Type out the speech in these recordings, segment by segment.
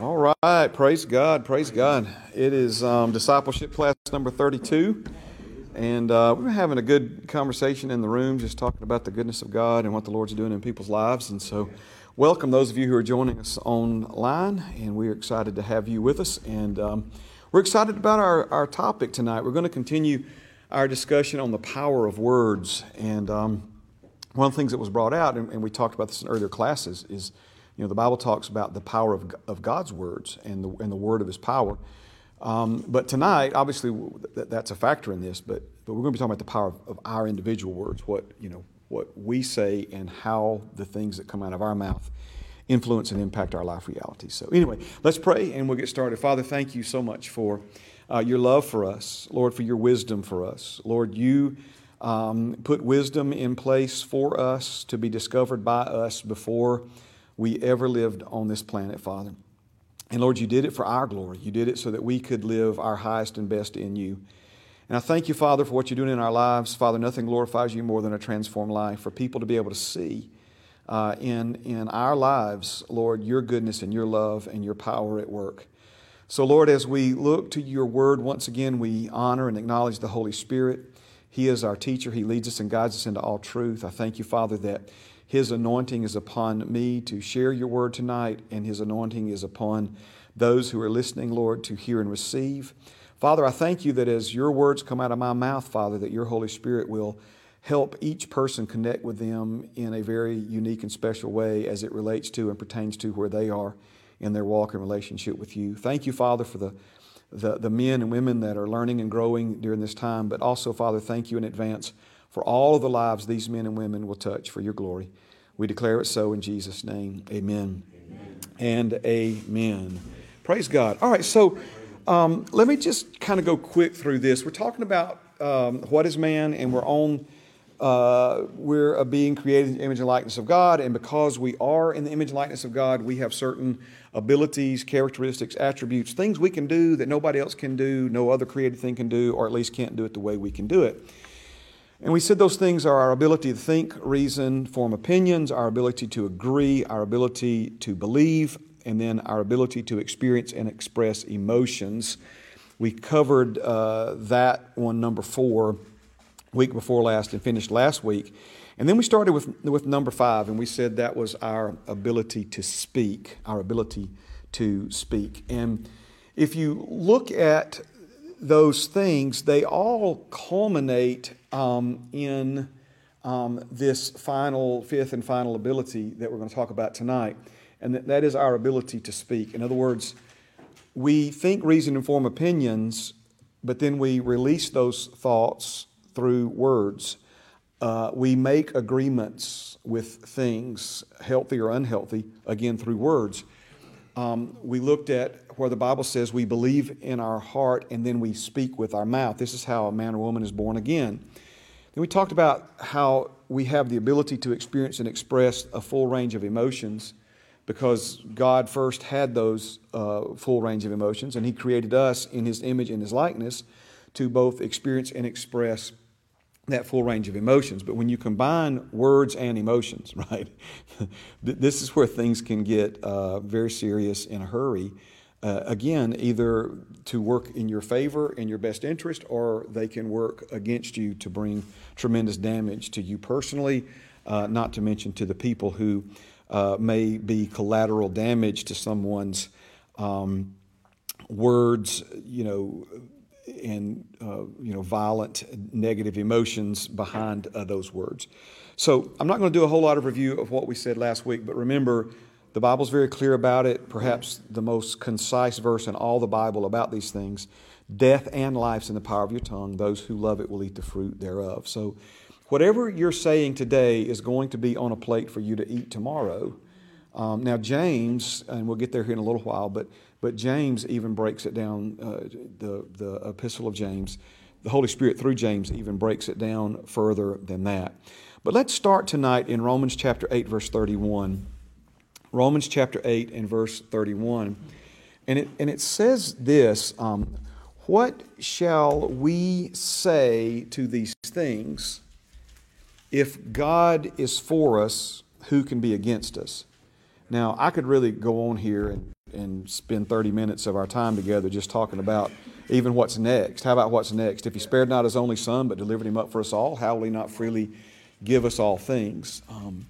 All right, praise God, praise God. It is um, discipleship class number 32, and uh, we're having a good conversation in the room, just talking about the goodness of God and what the Lord's doing in people's lives. And so, welcome those of you who are joining us online, and we're excited to have you with us. And um, we're excited about our, our topic tonight. We're going to continue our discussion on the power of words. And um, one of the things that was brought out, and, and we talked about this in earlier classes, is you know, the Bible talks about the power of, of God's words and the, and the word of his power. Um, but tonight, obviously, that's a factor in this, but, but we're going to be talking about the power of, of, our individual words, what, you know, what we say and how the things that come out of our mouth influence and impact our life reality. So, anyway, let's pray and we'll get started. Father, thank you so much for uh, your love for us, Lord, for your wisdom for us. Lord, you um, put wisdom in place for us to be discovered by us before we ever lived on this planet, Father. And Lord, you did it for our glory. You did it so that we could live our highest and best in you. And I thank you, Father, for what you're doing in our lives. Father, nothing glorifies you more than a transformed life. For people to be able to see uh, in, in our lives, Lord, your goodness and your love and your power at work. So, Lord, as we look to your word, once again, we honor and acknowledge the Holy Spirit. He is our teacher, He leads us and guides us into all truth. I thank you, Father, that his anointing is upon me to share your word tonight, and His anointing is upon those who are listening, Lord, to hear and receive. Father, I thank you that as your words come out of my mouth, Father, that your Holy Spirit will help each person connect with them in a very unique and special way as it relates to and pertains to where they are in their walk and relationship with you. Thank you, Father, for the, the, the men and women that are learning and growing during this time, but also, Father, thank you in advance for all of the lives these men and women will touch for your glory. We declare it so in Jesus' name. Amen, amen. and amen. Praise God. All right, so um, let me just kind of go quick through this. We're talking about um, what is man, and we're on. Uh, we're a being created in the image and likeness of God, and because we are in the image and likeness of God, we have certain abilities, characteristics, attributes, things we can do that nobody else can do, no other created thing can do, or at least can't do it the way we can do it. And we said those things are our ability to think, reason, form opinions, our ability to agree, our ability to believe, and then our ability to experience and express emotions. We covered uh, that one, number four, week before last, and finished last week. And then we started with, with number five, and we said that was our ability to speak, our ability to speak. And if you look at those things, they all culminate um, in um, this final, fifth and final ability that we're going to talk about tonight, and that, that is our ability to speak. In other words, we think, reason, and form opinions, but then we release those thoughts through words. Uh, we make agreements with things, healthy or unhealthy, again through words. Um, we looked at where the Bible says we believe in our heart and then we speak with our mouth. This is how a man or woman is born again. Then we talked about how we have the ability to experience and express a full range of emotions because God first had those uh, full range of emotions and He created us in His image and His likeness to both experience and express that full range of emotions. But when you combine words and emotions, right, this is where things can get uh, very serious in a hurry uh, again, either to work in your favor, in your best interest, or they can work against you to bring tremendous damage to you personally, uh, not to mention to the people who uh, may be collateral damage to someone's um, words, you know, and uh, you know violent negative emotions behind uh, those words. So I'm not going to do a whole lot of review of what we said last week, but remember the Bible's very clear about it, perhaps the most concise verse in all the Bible about these things. Death and life's in the power of your tongue. Those who love it will eat the fruit thereof. So, whatever you're saying today is going to be on a plate for you to eat tomorrow. Um, now, James, and we'll get there here in a little while, but, but James even breaks it down, uh, the, the epistle of James. The Holy Spirit, through James, even breaks it down further than that. But let's start tonight in Romans chapter 8, verse 31. Romans chapter 8 and verse 31. And it, and it says this um, What shall we say to these things? If God is for us, who can be against us? Now, I could really go on here and and spend 30 minutes of our time together just talking about even what's next. How about what's next? If he spared not his only son, but delivered him up for us all, how will he not freely give us all things? Um,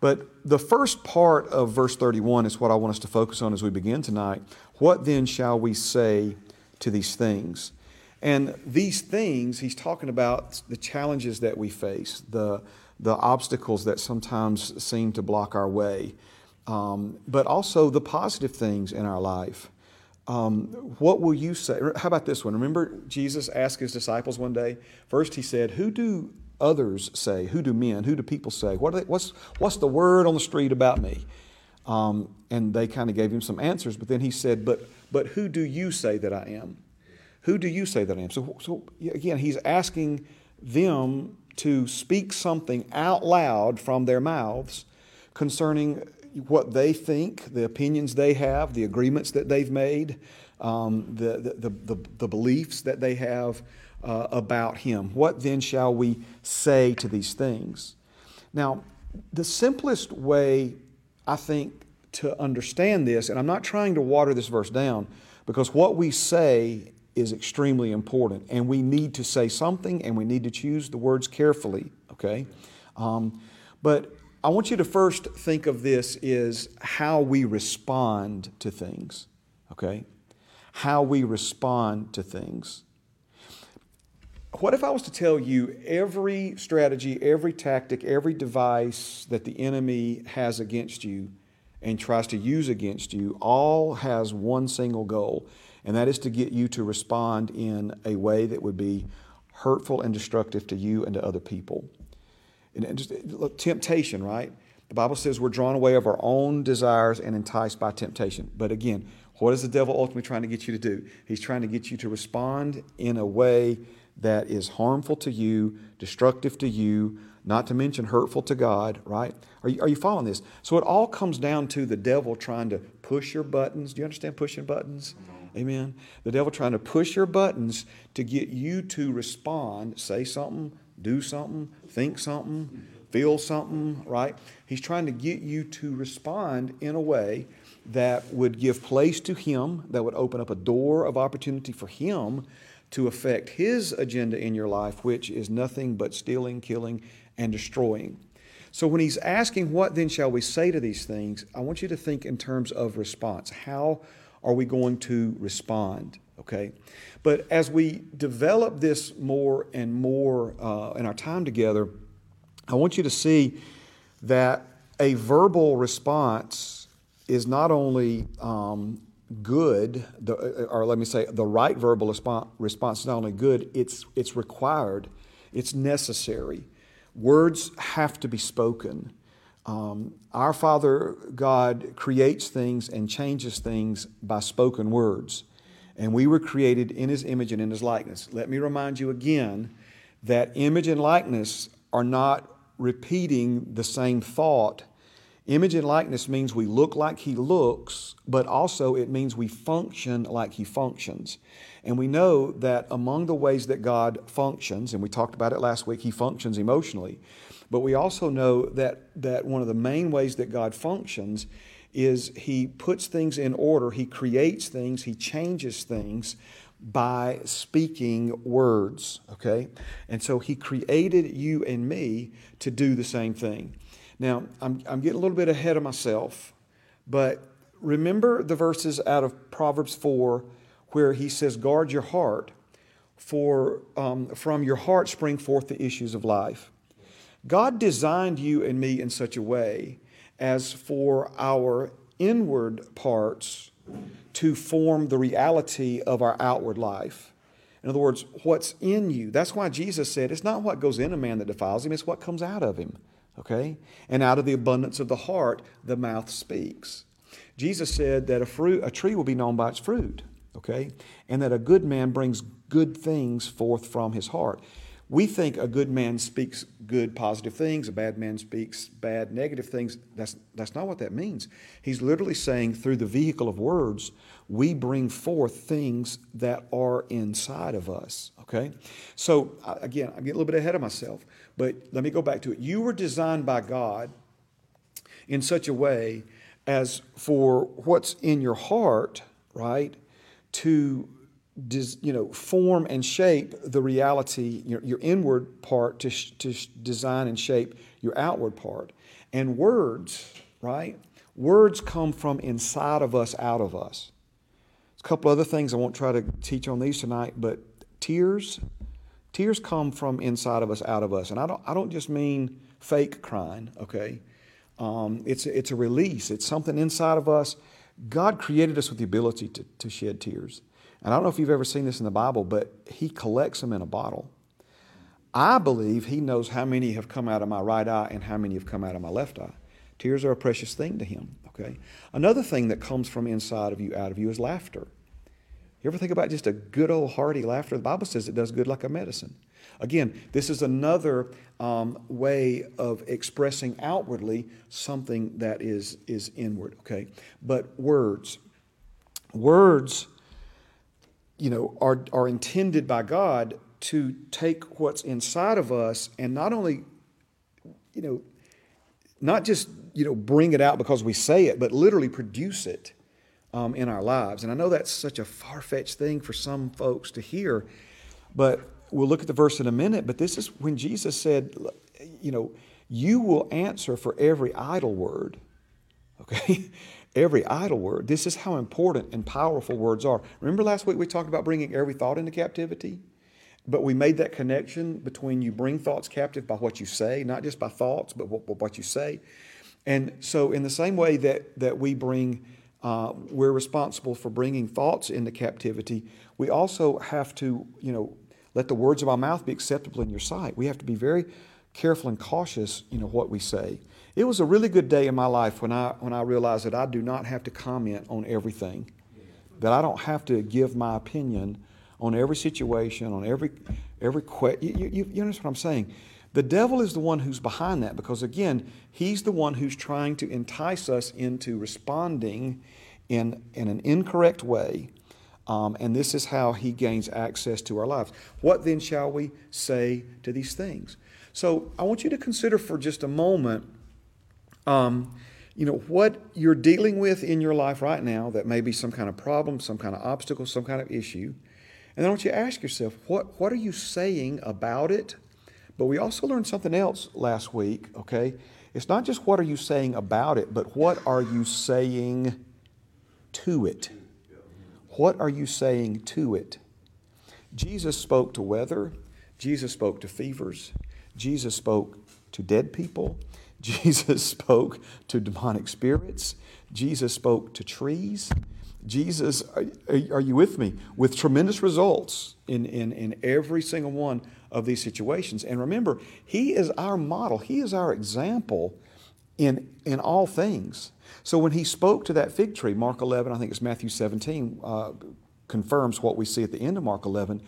but the first part of verse 31 is what I want us to focus on as we begin tonight. What then shall we say to these things? And these things, he's talking about the challenges that we face, the, the obstacles that sometimes seem to block our way, um, but also the positive things in our life. Um, what will you say? How about this one? Remember, Jesus asked his disciples one day. First, he said, Who do others say? Who do men? Who do people say? What they, what's, what's the word on the street about me? Um, and they kind of gave him some answers, but then he said, but, but who do you say that I am? Who do you say that I am? So, so again, he's asking them to speak something out loud from their mouths concerning what they think, the opinions they have, the agreements that they've made, um, the, the, the, the, beliefs that they have uh, about Him. What then shall we say to these things? Now, the simplest way, I think, to understand this, and I'm not trying to water this verse down, because what we say is extremely important, and we need to say something, and we need to choose the words carefully. Okay, um, but I want you to first think of this is how we respond to things. Okay, how we respond to things. What if I was to tell you every strategy, every tactic, every device that the enemy has against you and tries to use against you all has one single goal, and that is to get you to respond in a way that would be hurtful and destructive to you and to other people. And just look, temptation, right? The Bible says we're drawn away of our own desires and enticed by temptation. But again, what is the devil ultimately trying to get you to do? He's trying to get you to respond in a way that is harmful to you, destructive to you, not to mention hurtful to God, right? Are you, are you following this? So it all comes down to the devil trying to push your buttons. Do you understand pushing buttons? Mm-hmm. Amen. The devil trying to push your buttons to get you to respond, say something, do something, think something, feel something, right? He's trying to get you to respond in a way that would give place to him, that would open up a door of opportunity for him to affect his agenda in your life, which is nothing but stealing, killing, and destroying. So when he's asking, What then shall we say to these things? I want you to think in terms of response. How are we going to respond? Okay? But as we develop this more and more uh, in our time together, I want you to see that a verbal response is not only um, good, the, or let me say, the right verbal response is not only good, it's, it's required, it's necessary. Words have to be spoken. Um, our Father God creates things and changes things by spoken words. And we were created in His image and in His likeness. Let me remind you again that image and likeness are not repeating the same thought Image and likeness means we look like he looks, but also it means we function like he functions. And we know that among the ways that God functions, and we talked about it last week, he functions emotionally. But we also know that, that one of the main ways that God functions is he puts things in order, he creates things, he changes things by speaking words, okay? And so he created you and me to do the same thing. Now, I'm, I'm getting a little bit ahead of myself, but remember the verses out of Proverbs 4 where he says, Guard your heart, for um, from your heart spring forth the issues of life. God designed you and me in such a way as for our inward parts to form the reality of our outward life. In other words, what's in you. That's why Jesus said it's not what goes in a man that defiles him, it's what comes out of him. Okay? And out of the abundance of the heart, the mouth speaks. Jesus said that a fruit, a tree will be known by its fruit. Okay? And that a good man brings good things forth from his heart. We think a good man speaks good, positive things, a bad man speaks bad, negative things. That's, that's not what that means. He's literally saying through the vehicle of words, we bring forth things that are inside of us. Okay? So, again, I'm getting a little bit ahead of myself. But let me go back to it. You were designed by God in such a way as for what's in your heart, right, to you know, form and shape the reality, your, your inward part to, to design and shape your outward part. And words, right? Words come from inside of us, out of us. a couple other things I won't try to teach on these tonight, but tears, tears come from inside of us, out of us. And I don't, I don't just mean fake crying, okay? Um, it's, it's a release, it's something inside of us. God created us with the ability to, to shed tears. And I don't know if you've ever seen this in the Bible, but He collects them in a bottle. I believe He knows how many have come out of my right eye and how many have come out of my left eye. Tears are a precious thing to Him, okay? Another thing that comes from inside of you, out of you, is laughter. You ever think about just a good old hearty laughter? The Bible says it does good like a medicine. Again, this is another um, way of expressing outwardly something that is, is inward, okay? But words. Words, you know, are, are intended by God to take what's inside of us and not only, you know, not just, you know, bring it out because we say it, but literally produce it um, in our lives. And I know that's such a far fetched thing for some folks to hear, but we'll look at the verse in a minute, but this is when Jesus said, you know, you will answer for every idle word. Okay? every idle word. This is how important and powerful words are. Remember last week we talked about bringing every thought into captivity? But we made that connection between you bring thoughts captive by what you say, not just by thoughts, but what, what you say. And so, in the same way that, that we bring, uh, we're responsible for bringing thoughts into captivity, we also have to, you know, let the words of our mouth be acceptable in your sight. We have to be very careful and cautious, you know, what we say. It was a really good day in my life when I when I realized that I do not have to comment on everything, that I don't have to give my opinion on every situation, on every every question. You, you, you understand what I'm saying? The devil is the one who's behind that because again, he's the one who's trying to entice us into responding in in an incorrect way um, and this is how he gains access to our lives. What then shall we say to these things? So I want you to consider for just a moment, um, you know, what you're dealing with in your life right now that may be some kind of problem, some kind of obstacle, some kind of issue. And then I want you to ask yourself, what, what are you saying about it? But we also learned something else last week, okay? It's not just what are you saying about it, but what are you saying to it? What are you saying to it? Jesus spoke to weather. Jesus spoke to fevers. Jesus spoke to dead people. Jesus spoke to demonic spirits. Jesus spoke to trees. Jesus, are, are, you with me? With tremendous results in, in, in every single one of these situations. And remember, He is our model, He is our example in, in all things. So when he spoke to that fig tree, Mark 11, I think it's Matthew 17, uh, confirms what we see at the end of Mark 11.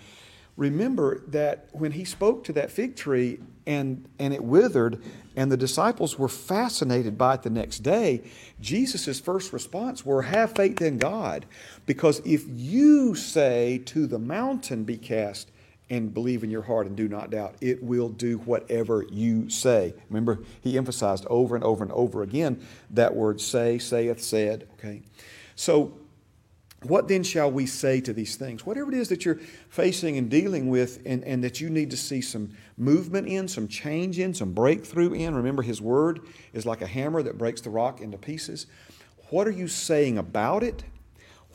Remember that when he spoke to that fig tree and, and it withered, and the disciples were fascinated by it the next day, Jesus' first response were, Have faith in God. Because if you say to the mountain, Be cast and believe in your heart and do not doubt, it will do whatever you say. Remember, he emphasized over and over and over again that word say, saith, said. Okay. So, what then shall we say to these things? Whatever it is that you're facing and dealing with, and, and that you need to see some movement in, some change in, some breakthrough in. Remember, his word is like a hammer that breaks the rock into pieces. What are you saying about it?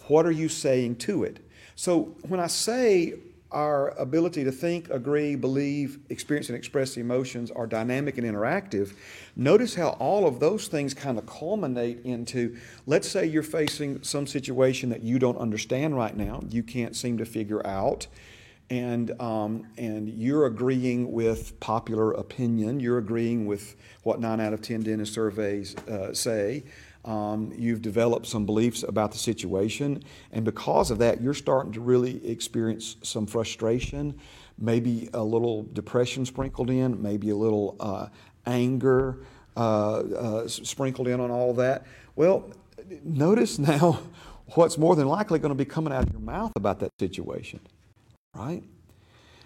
What are you saying to it? So, when I say our ability to think, agree, believe, experience, and express emotions are dynamic and interactive, notice how all of those things kind of culminate into let's say you're facing some situation that you don't understand right now, you can't seem to figure out. And, um, and you're agreeing with popular opinion, you're agreeing with what 9 out of 10 dentist surveys uh, say, um, you've developed some beliefs about the situation, and because of that, you're starting to really experience some frustration, maybe a little depression sprinkled in, maybe a little uh, anger uh, uh, sprinkled in on all that. Well, notice now what's more than likely going to be coming out of your mouth about that situation, right?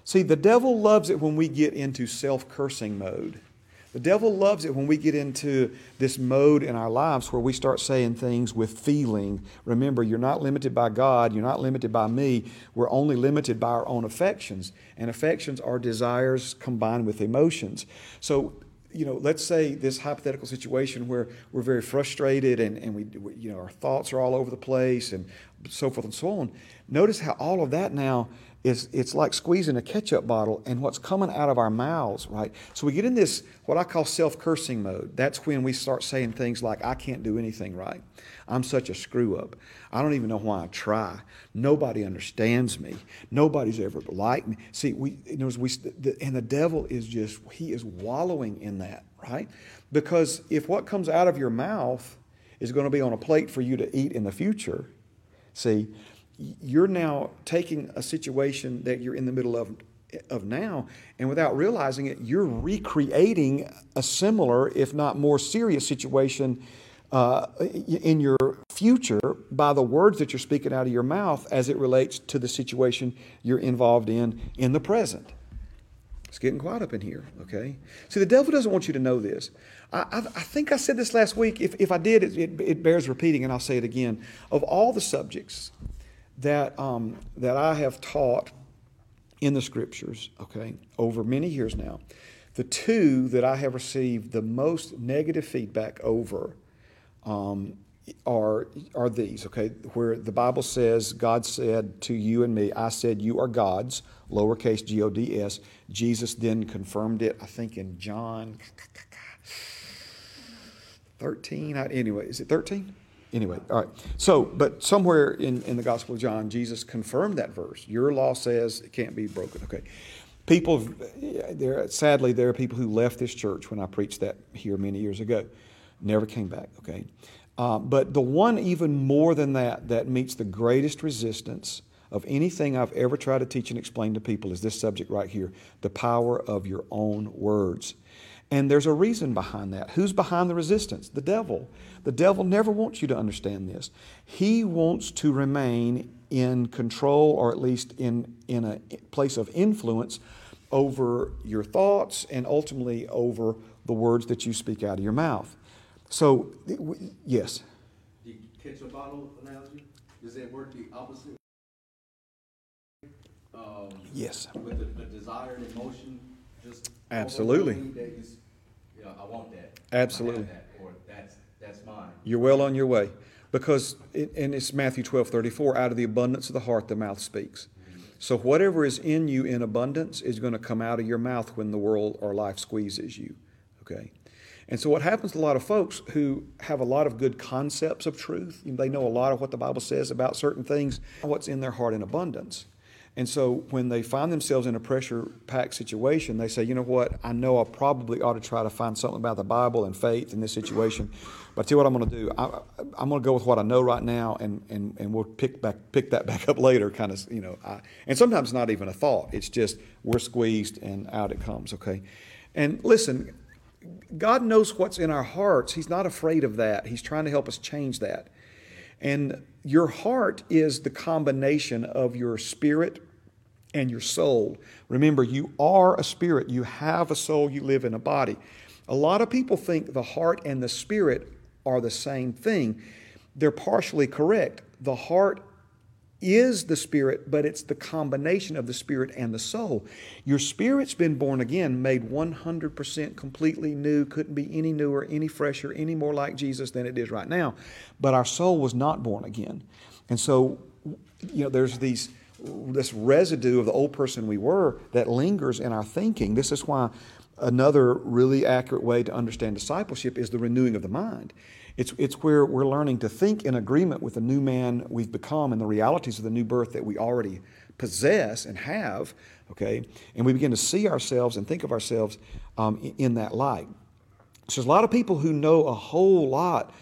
See, the devil loves it when we get into self cursing mode. The devil loves it when we get into this mode in our lives where we start saying things with feeling. Remember, you're not limited by God, you're not limited by me. We're only limited by our own affections. And affections are desires combined with emotions. So, you know, let's say this hypothetical situation where we're very frustrated and, and we, we, you know, our thoughts are all over the place and so forth and so on. Notice how all of that now is it's like squeezing a ketchup bottle and what's coming out of our mouths, right? So we get in this what I call self-cursing mode. That's when we start saying things like, I can't do anything right. I'm such a screw up. I don't even know why I try. Nobody understands me. Nobody's ever liked me. See, we, you know, we the, and the devil is just he is wallowing in that, right? Because if what comes out of your mouth is going to be on a plate for you to eat in the future, see, you're now taking a situation that you're in the middle of of now and without realizing it you're recreating a similar if not more serious situation uh, in your future by the words that you're speaking out of your mouth as it relates to the situation you're involved in in the present. It's getting quiet up in here okay? See the devil doesn't want you to know this. I, I, I think i said this last week. If, if i did it, it, it bears repeating and i'll say it again. Of all the subjects that, um, that I have taught in the scriptures, okay, over many years now, the two that I have received the most negative feedback over um, are, are these, okay, where the Bible says, God said to you and me, I said, You are God's, lowercase G O D S. Jesus then confirmed it, I think, in John 13. Anyway, is it 13? Anyway, all right. So, but somewhere in, in the Gospel of John, Jesus confirmed that verse. Your law says it can't be broken. Okay. People, there, sadly, there are people who left this church when I preached that here many years ago. Never came back, okay? Uh, but the one even more than that that meets the greatest resistance of anything I've ever tried to teach and explain to people is this subject right here the power of your own words. And there's a reason behind that. Who's behind the resistance? The devil. The devil never wants you to understand this. He wants to remain in control or at least in, in a place of influence over your thoughts and ultimately over the words that you speak out of your mouth. So, yes. The ketchup bottle analogy, does that work the opposite? Um, yes. With the, the desired emotion Absolutely. I want that. Absolutely. That, or that's that's mine. You're well on your way. Because, it, and it's Matthew 12 34, out of the abundance of the heart, the mouth speaks. So, whatever is in you in abundance is going to come out of your mouth when the world or life squeezes you. Okay? And so, what happens to a lot of folks who have a lot of good concepts of truth, they know a lot of what the Bible says about certain things, what's in their heart in abundance. And so when they find themselves in a pressure packed situation, they say, you know what, I know I probably ought to try to find something about the Bible and faith in this situation. But I tell you what I'm going to do. I, am going to go with what I know right now, and, and, and we'll pick, back, pick that back up later, kind of, you know. I, and sometimes not even a thought. It's just we're squeezed and out it comes, okay? And listen, God knows what's in our hearts. He's not afraid of that. He's trying to help us change that. And your heart is the combination of your spirit and your soul. Remember, you are a spirit, you have a soul, you live in a body. A lot of people think the heart and the spirit are the same thing. They're partially correct. The heart is the spirit, but it's the combination of the spirit and the soul. Your spirit's been born again, made 100% completely new, couldn't be any newer, any fresher, any more like Jesus than it is right now. But our soul was not born again. And so, you know, there's these this residue of the old person we were that lingers in our thinking. This is why another really accurate way to understand discipleship is the renewing of the mind. It's, it's where we're learning to think in agreement with the new man we've become and the realities of the new birth that we already possess and have, okay? And we begin to see ourselves and think of ourselves um, in that light. So there's a lot of people who know a whole lot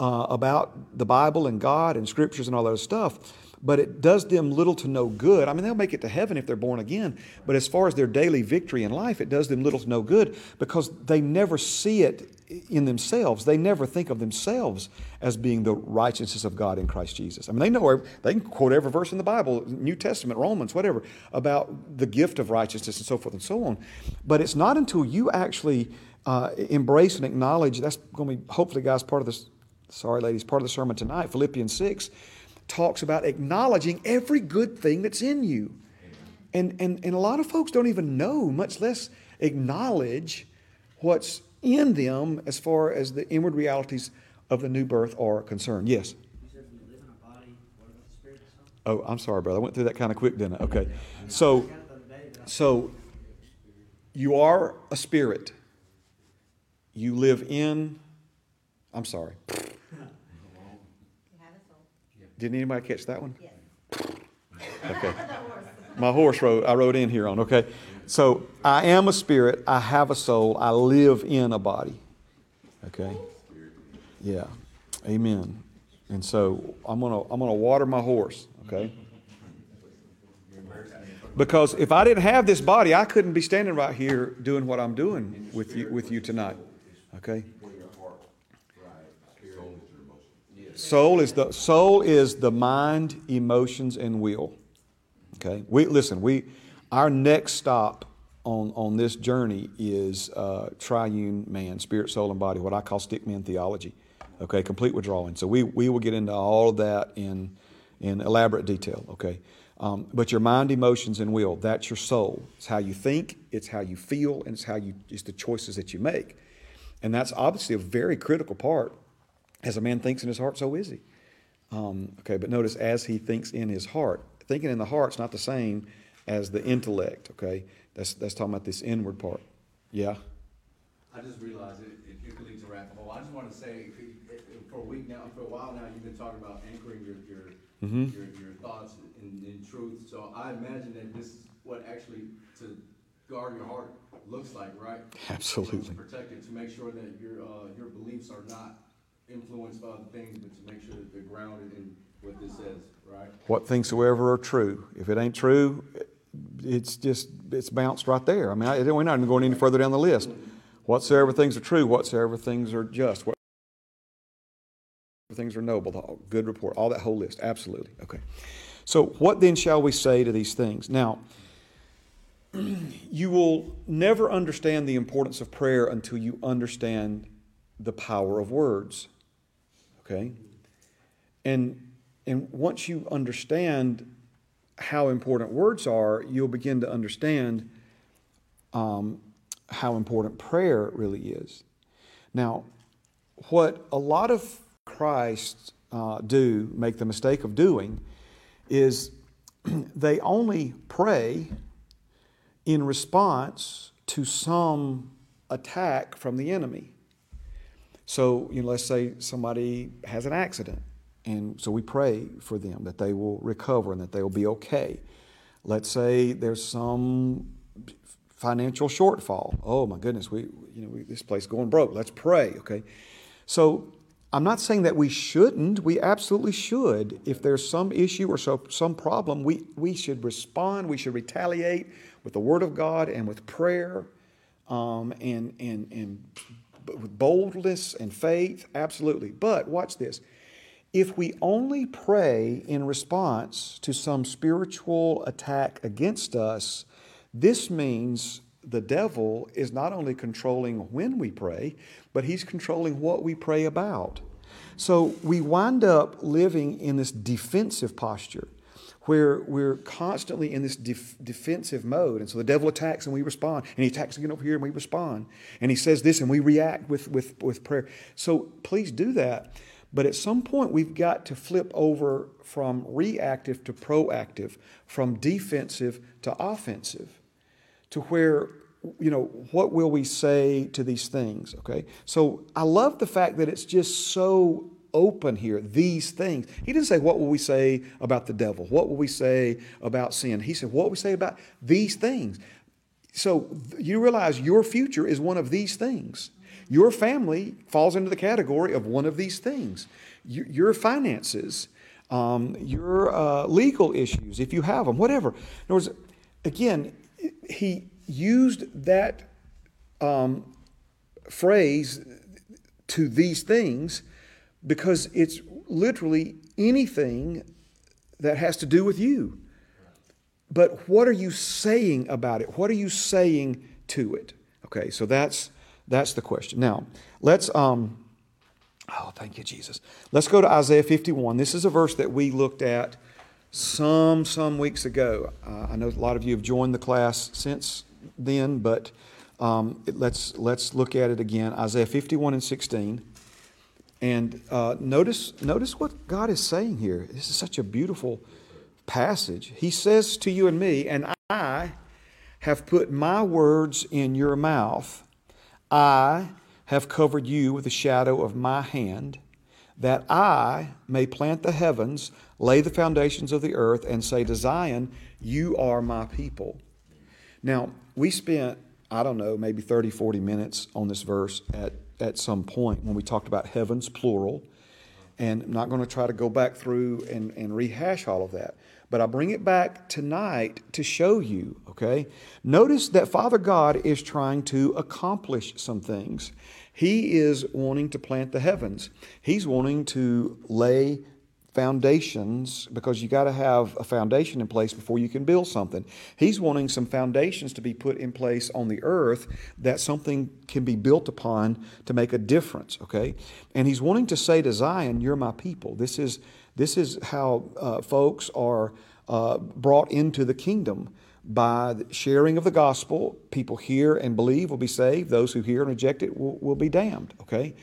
uh, about the Bible and God and scriptures and all that stuff, but it does them little to no good. I mean, they'll make it to heaven if they're born again, but as far as their daily victory in life, it does them little to no good because they never see it in themselves. They never think of themselves as being the righteousness of God in Christ Jesus. I mean, they know, they can quote every verse in the Bible, New Testament, Romans, whatever, about the gift of righteousness and so forth and so on. But it's not until you actually uh, embrace and acknowledge. That's going to be hopefully, guys, part of this. Sorry, ladies, part of the sermon tonight. Philippians six talks about acknowledging every good thing that's in you, and and and a lot of folks don't even know, much less acknowledge what's in them as far as the inward realities of the new birth are concerned. Yes. Oh, I'm sorry, brother. I went through that kind of quick, didn't I? Okay. So, so you are a spirit. You live in. I'm sorry. Didn't anybody catch that one? Okay. My horse rode. I rode in here on. Okay. So I am a spirit. I have a soul. I live in a body. Okay. Yeah. Amen. And so I'm gonna I'm gonna water my horse. Okay. Because if I didn't have this body, I couldn't be standing right here doing what I'm doing with you with you tonight. Okay. Soul is the soul is the mind, emotions, and will. Okay. We listen. We our next stop on on this journey is uh, triune man, spirit, soul, and body. What I call stick man theology. Okay. Complete withdrawing. So we we will get into all of that in in elaborate detail. Okay. Um, but your mind, emotions, and will, that's your soul. It's how you think, it's how you feel, and it's how you it's the choices that you make. And that's obviously a very critical part. As a man thinks in his heart, so is he. Um, okay, but notice as he thinks in his heart. Thinking in the heart's not the same as the intellect, okay? That's that's talking about this inward part. Yeah. I just realized it, it, it could lead to rabbit hole. I just want to say, for a week now, for a while now, you've been talking about anchoring your your Mhm. your, your thoughts in, in truth. So I imagine that this is what actually to guard your heart looks like, right? Absolutely. To protect it, to make sure that your uh, your beliefs are not influenced by other things, but to make sure that they're grounded in what this says, right? What things soever are true. If it ain't true, it's just it's bounced right there. I mean, I, we're not even going any further down the list. Whatsoever things are true, whatsoever things are just, what things are noble, the good report, all that whole list. Absolutely. Okay. So, what then shall we say to these things? Now, you will never understand the importance of prayer until you understand the power of words. Okay? And and once you understand how important words are, you'll begin to understand um, how important prayer really is. Now, what a lot of Christ uh, do, make the mistake of doing, is they only pray in response to some attack from the enemy. So, you know, let's say somebody has an accident, and so we pray for them that they will recover and that they will be okay. Let's say there's some financial shortfall. Oh my goodness, we you know we, this place going broke. Let's pray, okay? So I'm not saying that we shouldn't. We absolutely should. If there's some issue or so, some problem, we, we should respond. We should retaliate with the Word of God and with prayer um, and, and, and with boldness and faith. Absolutely. But watch this. If we only pray in response to some spiritual attack against us, this means the devil is not only controlling when we pray, but he's controlling what we pray about. So we wind up living in this defensive posture where we're constantly in this def- defensive mode. And so the devil attacks and we respond. And he attacks again over here and we respond. And he says this and we react with, with, with prayer. So please do that. But at some point, we've got to flip over from reactive to proactive, from defensive to offensive, to where, you know, what will we say to these things? Okay? So I love the fact that it's just so open here, these things. He didn't say, What will we say about the devil? What will we say about sin? He said, What will we say about these things? So you realize your future is one of these things. Your family falls into the category of one of these things. Your finances, um, your uh, legal issues, if you have them, whatever. In other words, again, he used that um, phrase to these things because it's literally anything that has to do with you. But what are you saying about it? What are you saying to it? Okay, so that's That's the question. Now, let's. Um, oh, thank you, Jesus. Let's go to Isaiah 51. This is a verse that we looked at some some weeks ago. Uh, I know a lot of you have joined the class since then, but um, let's let's look at it again. Isaiah 51 and 16. And uh, notice notice what God is saying here. This is such a beautiful passage. He says to you and me, and I have put my words in your mouth. I have covered you with the shadow of my hand, that I may plant the heavens, lay the foundations of the earth, and say to Zion, You are my people. Now, we spent, I don't know, maybe 30, 40 minutes on this verse at, at some point when we talked about heavens, plural. And I'm not going to try to go back through and, and rehash all of that. But I bring it back tonight to show you, okay? Notice that Father God is trying to accomplish some things. He is wanting to plant the heavens, He's wanting to lay foundations because you got to have a foundation in place before you can build something. He's wanting some foundations to be put in place on the earth that something can be built upon to make a difference, okay? And he's wanting to say to Zion, You're my people. This is, this is how uh, folks are uh, brought into the kingdom by the sharing of the gospel. People hear and believe will be saved, those who hear and reject it will, will be damned, okay?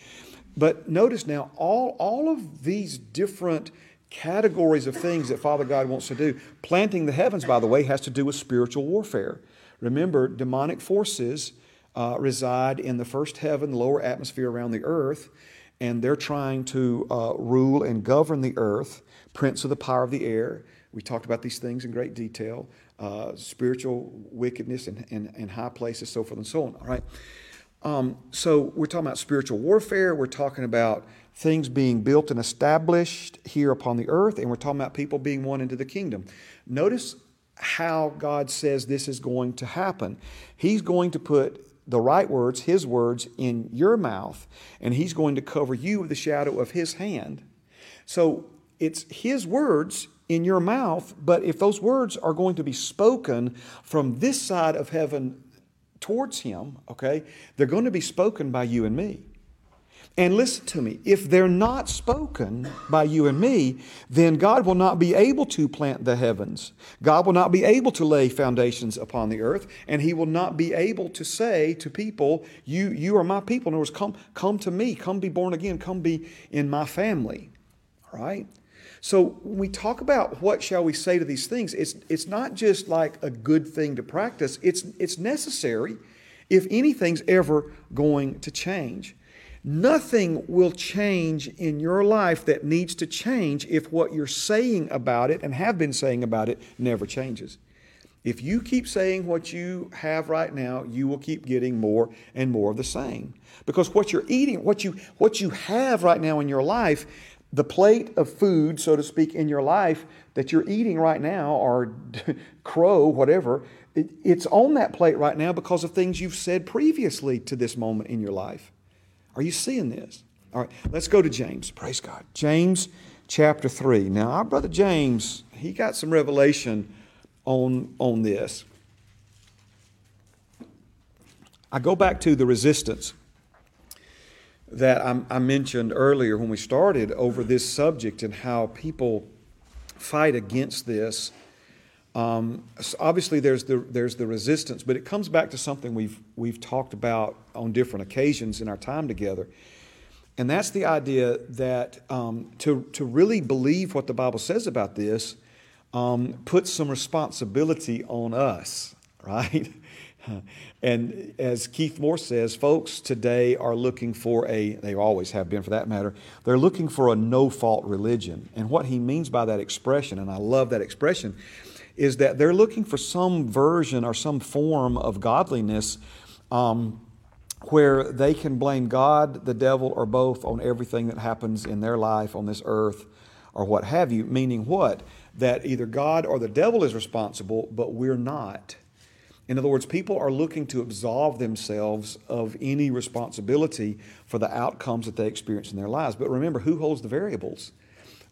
But notice now, all, all of these different categories of things that Father God wants to do. Planting the heavens, by the way, has to do with spiritual warfare. Remember, demonic forces uh, reside in the first heaven, the lower atmosphere around the earth, and they're trying to uh, rule and govern the earth, prince of the power of the air. We talked about these things in great detail uh, spiritual wickedness and, in, in high places, so forth and so on. All right. Um, so we're talking about spiritual warfare. We're talking about things being built and established here upon the earth, and we're talking about people being won into the kingdom. Notice how God says this is going to happen. He's going to put the right words, His words, in your mouth, and He's going to cover you with the shadow of His hand. So it's His words in your mouth, but if those words are going to be spoken from this side of heaven towards Him, okay, they're going to be spoken by you and me. And listen to me, if they're not spoken by you and me, then God will not be able to plant the heavens. God will not be able to lay foundations upon the earth, and He will not be able to say to people, You, you are my people. In other words, come, come to me, come be born again, come be in my family. All right? So when we talk about what shall we say to these things, it's, it's not just like a good thing to practice, it's, it's necessary if anything's ever going to change. Nothing will change in your life that needs to change if what you're saying about it and have been saying about it never changes. If you keep saying what you have right now, you will keep getting more and more of the same. Because what you're eating, what you, what you have right now in your life, the plate of food, so to speak, in your life that you're eating right now, or crow, whatever, it, it's on that plate right now because of things you've said previously to this moment in your life. Are you seeing this? All right, let's go to James. Praise God. James chapter 3. Now, our brother James, he got some revelation on, on this. I go back to the resistance that I, I, mentioned earlier when we started over this subject and how people fight against this. Um, so obviously, there's the, there's the resistance, but it comes back to something we've, we've talked about on different occasions in our time together. And that's the idea that um, to, to really believe what the Bible says about this um, puts some responsibility on us, right? And as Keith Moore says, folks today are looking for a, they always have been for that matter, they're looking for a no fault religion. And what he means by that expression, and I love that expression, is that they're looking for some version or some form of godliness um, where they can blame God, the devil, or both on everything that happens in their life on this earth or what have you. Meaning what? That either God or the devil is responsible, but we're not. In other words, people are looking to absolve themselves of any responsibility for the outcomes that they experience in their lives. But remember, who holds the variables?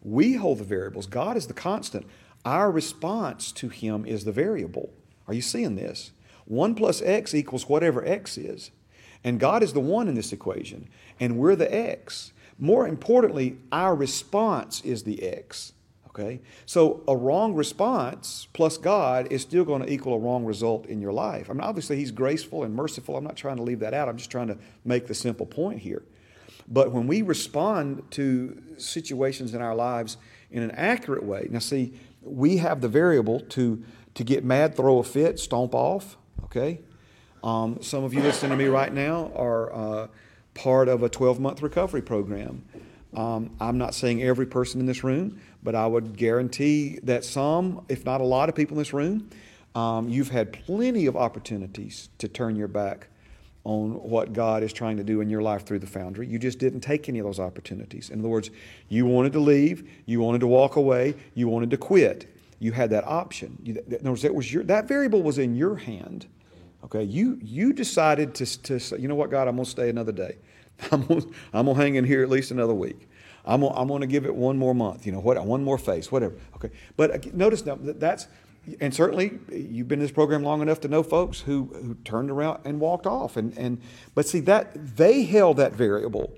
We hold the variables. God is the constant. Our response to Him is the variable. Are you seeing this? 1 plus x equals whatever x is. And God is the one in this equation, and we're the X. More importantly, our response is the X. Okay? So a wrong response plus God is still going to equal a wrong result in your life. I mean, obviously, He's graceful and merciful. I'm not trying to leave that out. I'm just trying to make the simple point here. But when we respond to situations in our lives in an accurate way, now see, we have the variable to, to get mad, throw a fit, stomp off, okay? Um, some of you listening to me right now are uh, part of a 12 month recovery program. Um, I'm not saying every person in this room, but I would guarantee that some, if not a lot of people in this room, um, you've had plenty of opportunities to turn your back on what God is trying to do in your life through the foundry. You just didn't take any of those opportunities. In other words, you wanted to leave, you wanted to walk away, you wanted to quit. You had that option. In other words, that, was your, that variable was in your hand. Okay, you, you decided to, to say, you know what, God, I'm going to stay another day. I'm going to I'm gonna hang in here at least another week. I'm I'm going to give it one more month, you know, what, one more face, whatever. Okay, but uh, notice now that that's, and certainly you've been in this program long enough to know folks who, who turned around and walked off. And, and, but see, that they held that variable.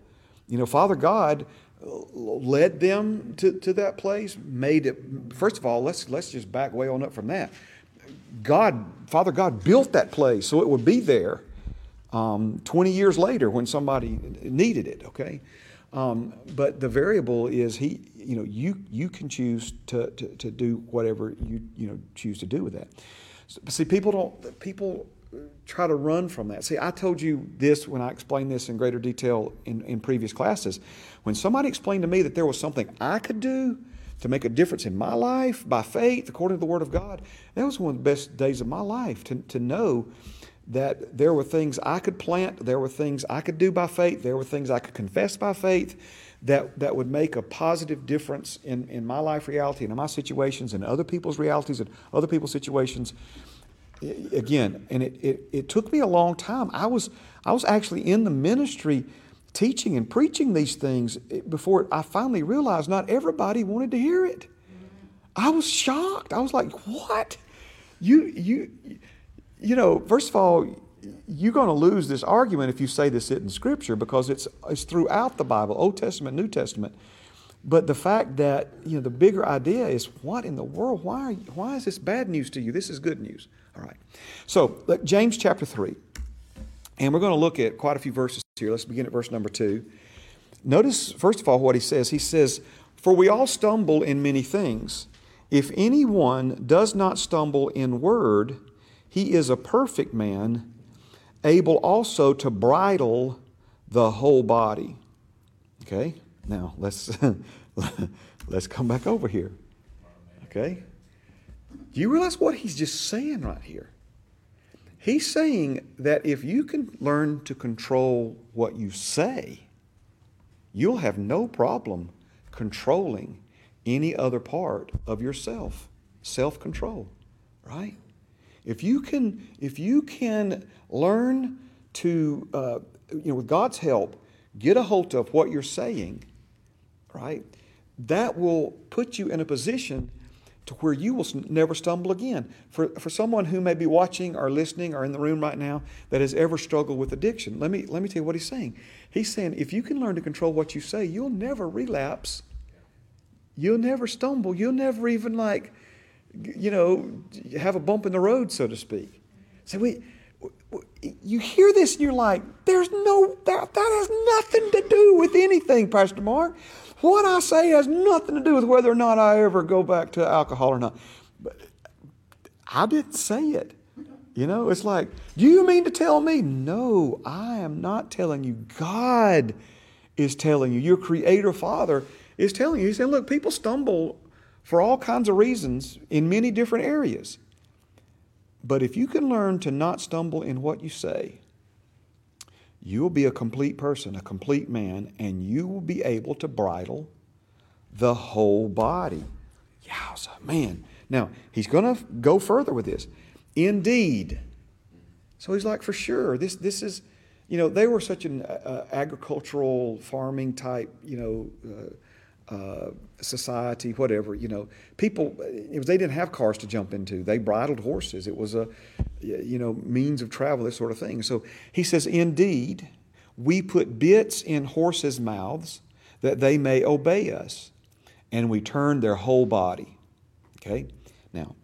You know, Father God led them to, to that place, made it, first of all, let's, let's just back way on up from that. God, Father God built that place so it would be there um, 20 years later when somebody needed it, okay? Um, but the variable is he, you know, you, you can choose to, to, to do whatever you, you know, choose to do with that. So, see, people don't, people try to run from that. See, I told you this when I explained this in greater detail in, in previous classes. When somebody explained to me that there was something I could do to make a difference in my life by faith, according to the Word of God, that was one of the best days of my life to, to know that there were things I could plant, there were things I could do by faith, there were things I could confess by faith that, that would make a positive difference in, in my life reality and in my situations and other people's realities and other people's situations. Again, and it, it, it took me a long time. I was, I was actually in the ministry teaching and preaching these things before I finally realized not everybody wanted to hear it. I was shocked. I was like, what? You, you, you know, first of all, you're going to lose this argument if you say this isn't Scripture because it's, it's throughout the Bible, Old Testament, New Testament. But the fact that, you know, the bigger idea is what in the world? Why, are you, why is this bad news to you? This is good news. All right. So, look, James chapter 3. And we're going to look at quite a few verses here. Let's begin at verse number 2. Notice, first of all, what he says. He says, For we all stumble in many things. If anyone does not stumble in word, he is a perfect man, able also to bridle the whole body. Okay? Now, let's let's come back over here. Okay? Do you realize what he's just saying right here? He's saying that if you can learn to control what you say, you'll have no problem controlling any other part of yourself. Self control, right? If you can, if you can learn to, uh, you know, with God's help, get a hold of what you're saying, right? That will put you in a position to where you will never stumble again. For, for someone who may be watching or listening or in the room right now that has ever struggled with addiction, let me, let me tell you what he's saying. He's saying if you can learn to control what you say, you'll never relapse. You'll never stumble. You'll never even like you know, have a bump in the road, so to speak. So we, you hear this and you're like, there's no, that, that has nothing to do with anything, Pastor Mark. What I say has nothing to do with whether or not I ever go back to alcohol or not. But I didn't say it. You know, it's like, do you mean to tell me? No, I am not telling you. God is telling you. Your Creator Father is telling you. He's saying, look, people stumble for all kinds of reasons in many different areas. But if you can learn to not stumble in what you say, you will be a complete person, a complete man, and you will be able to bridle the whole body. Yowza, man. Now, he's going to go further with this. Indeed. So he's like, for sure, this, this is, you know, they were such an uh, agricultural farming type, you know, uh, uh, society, whatever, you know, people, it was, they didn't have cars to jump into. They bridled horses. It was a, you know, means of travel, this sort of thing. So he says, indeed, we put bits in horses' mouths that they may obey us, and we turn their whole body. Okay? Now,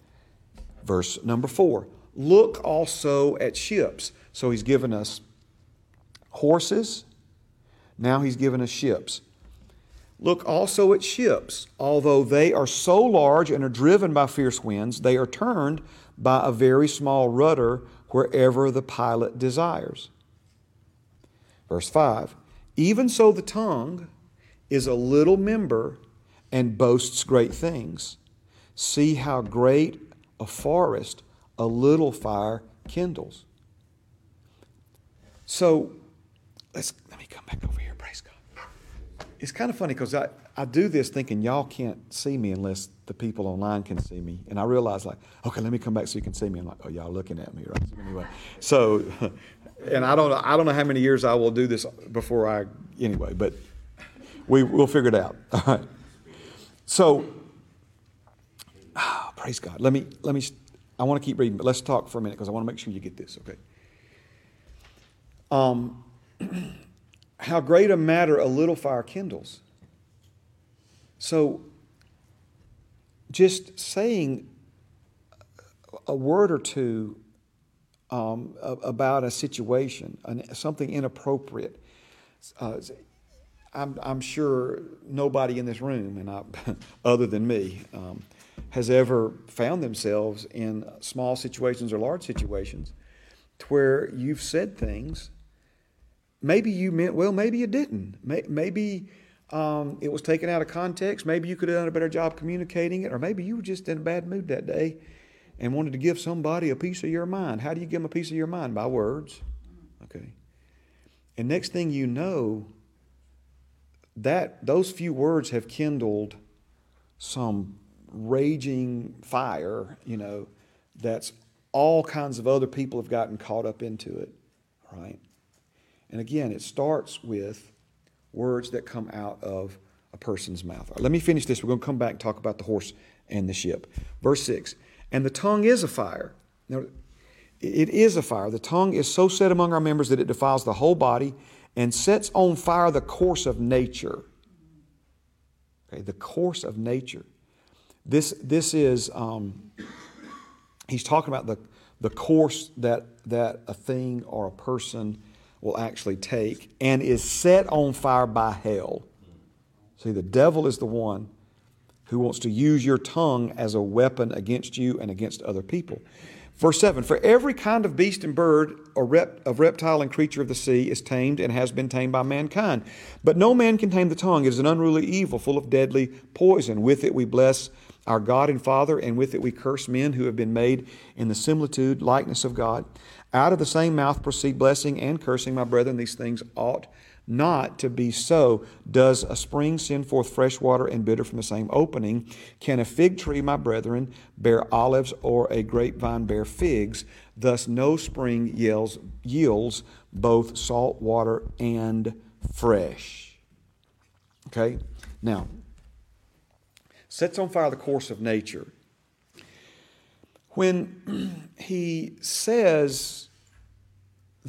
verse number four look also at ships. So he's given us horses, now he's given us ships. Look also at ships. Although they are so large and are driven by fierce winds, they are turned by a very small rudder wherever the pilot desires. Verse 5 Even so, the tongue is a little member and boasts great things. See how great a forest a little fire kindles. So, let's let me come back over here. It's kind of funny because I, I do this thinking y'all can't see me unless the people online can see me. And I realize, like, okay, let me come back so you can see me. I'm like, oh, y'all looking at me, right? So, anyway, so, and I don't, I don't know how many years I will do this before I, anyway, but we, we'll figure it out. All right. So, oh, praise God. Let me, let me, I want to keep reading, but let's talk for a minute because I want to make sure you get this, okay? Um, how great a matter a little fire kindles. So, just saying a word or two um, about a situation, something inappropriate. Uh, I'm, I'm, sure nobody in this room, and I, other than me, um, has ever found themselves in small situations or large situations where you've said things. Maybe you meant well, maybe you didn't. Maybe um, it was taken out of context. Maybe you could have done a better job communicating it, or maybe you were just in a bad mood that day and wanted to give somebody a piece of your mind. How do you give them a piece of your mind? By words. Okay. And next thing you know, that those few words have kindled some raging fire, you know, that's all kinds of other people have gotten caught up into it, right? And again, it starts with words that come out of a person's mouth. Right, let me finish this. We're going to come back and talk about the horse and the ship. Verse 6 And the tongue is a fire. Now, it is a fire. The tongue is so set among our members that it defiles the whole body and sets on fire the course of nature. Okay, the course of nature. This, this is, um, he's talking about the, the course that, that a thing or a person will actually take and is set on fire by hell. See, the devil is the one who wants to use your tongue as a weapon against you and against other people. Verse 7 For every kind of beast and bird, or rep, of reptile and creature of the sea, is tamed and has been tamed by mankind. But no man can tame the tongue. It is an unruly evil, full of deadly poison. With it we bless our God and Father, and with it we curse men who have been made in the similitude, likeness of God. Out of the same mouth proceed blessing and cursing, my brethren. These things ought not to be so. Does a spring send forth fresh water and bitter from the same opening? Can a fig tree, my brethren, bear olives, or a grapevine bear figs? Thus, no spring yields, yields both salt water and fresh. Okay? Now, sets on fire the course of nature. When he says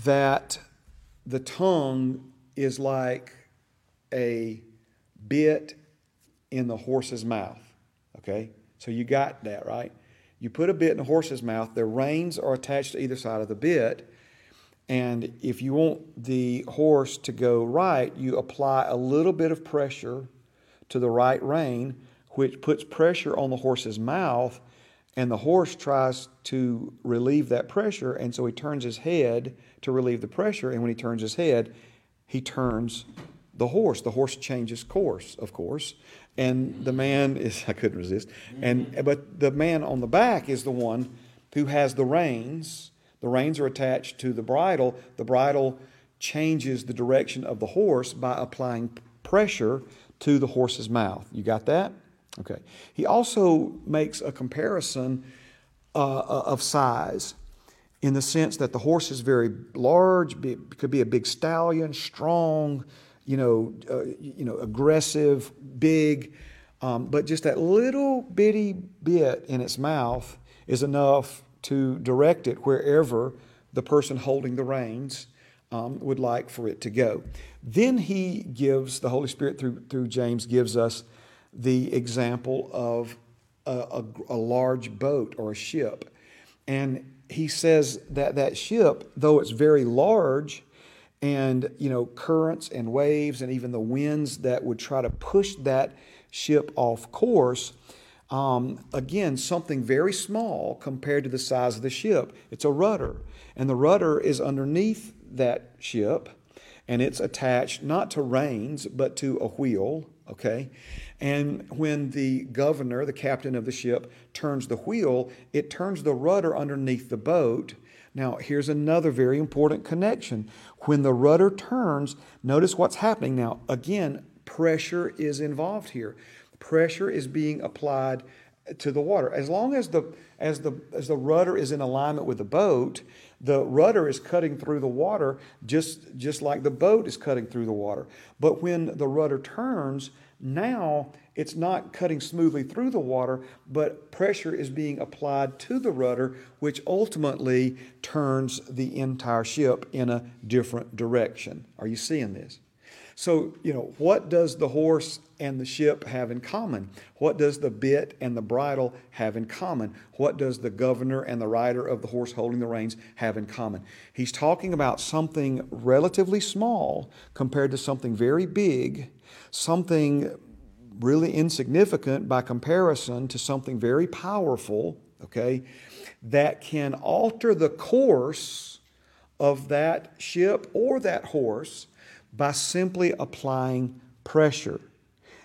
that the tongue is like a bit in the horse's mouth, okay? So you got that, right? You put a bit in the horse's mouth, the reins are attached to either side of the bit. And if you want the horse to go right, you apply a little bit of pressure to the right rein which puts pressure on the horse's mouth, and the horse tries to relieve that pressure, and so he turns his head to relieve the pressure, and when he turns his head, he turns the horse. The horse changes course, of course, and the man is I couldn't resist. And but the man on the back is the one who has the reins. The reins are attached to the bridle. The bridle changes the direction of the horse by applying pressure to the horse's mouth. You got that? Okay. He also makes a comparison uh, uh, of size in the sense that the horse is very large, be, could be a big stallion, strong, you know, uh, you know, aggressive, big, um, but just that little bitty bit in its mouth is enough to direct it wherever the person holding the reins um, would like for it to go. Then he gives, the Holy Spirit through, through James gives us the example of a, a, a large boat or a ship. And he says that that ship, though it's very large, and you know currents and waves and even the winds that would try to push that ship off course um, again something very small compared to the size of the ship. It's a rudder. And the rudder is underneath that ship and it's attached not to reins but to a wheel okay and when the governor the captain of the ship turns the wheel it turns the rudder underneath the boat now, here's another very important connection. When the rudder turns, notice what's happening. Now, again, pressure is involved here. Pressure is being applied to the water. As long as the as the as the rudder is in alignment with the boat, the rudder is cutting through the water just just like the boat is cutting through the water. But when the rudder turns, now it's not cutting smoothly through the water, but pressure is being applied to the rudder, which ultimately turns the entire ship in a different direction. Are you seeing this? So, you know, what does the horse and the ship have in common? What does the bit and the bridle have in common? What does the governor and the rider of the horse holding the reins have in common? He's talking about something relatively small compared to something very big, something really insignificant by comparison to something very powerful, okay, that can alter the course of that ship or that horse by simply applying pressure.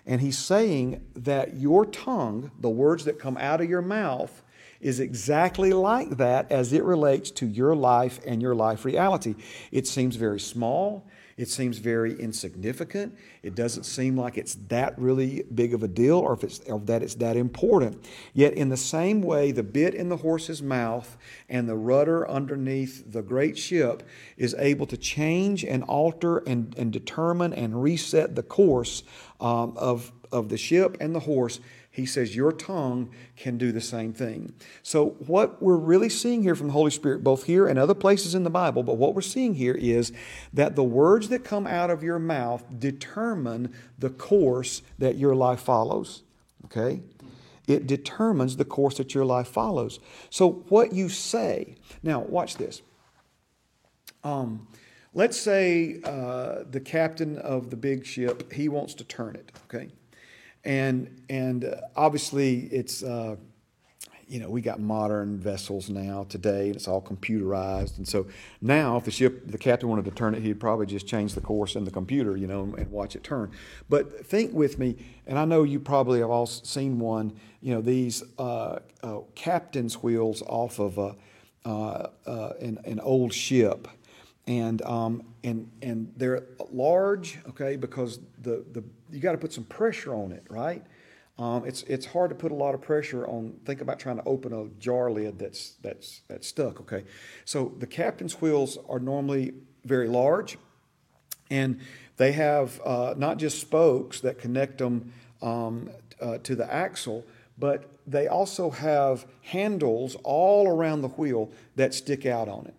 And he's saying that your tongue, the words that come out of your mouth, is exactly like that as it relates to your life and your life reality. It seems very small, it seems very insignificant. It doesn't seem like it's that really big of a deal or if it's or that it's that important. Yet in the same way the bit in the horse's mouth and the rudder underneath the great ship is able to change and alter and, and determine and reset the course um, of, of the ship and the horse he says your tongue can do the same thing. So, what we're really seeing here from the Holy Spirit, both here and other places in the Bible, but what we're seeing here is that the words that come out of your mouth determine the course that your life follows. Okay? It determines the course that your life follows. So, what you say, now, watch this. Um, let's say uh, the captain of the big ship, he wants to turn it, okay? And and uh, obviously it's uh, you know we got modern vessels now today and it's all computerized. And so now if the ship the captain wanted to turn it he'd probably just change the course in the computer you know and watch it turn. But think with me and i know you probably have all seen one you know these uh, uh, captain's wheels off of a, uh, uh, an, an old ship. And um, and and they're large, okay, because the the you got to put some pressure on it, right? Um, it's it's hard to put a lot of pressure on. Think about trying to open a jar lid that's that's that's stuck, okay? So the captain's wheels are normally very large, and they have uh, not just spokes that connect them um, uh, to the axle, but they also have handles all around the wheel that stick out on it.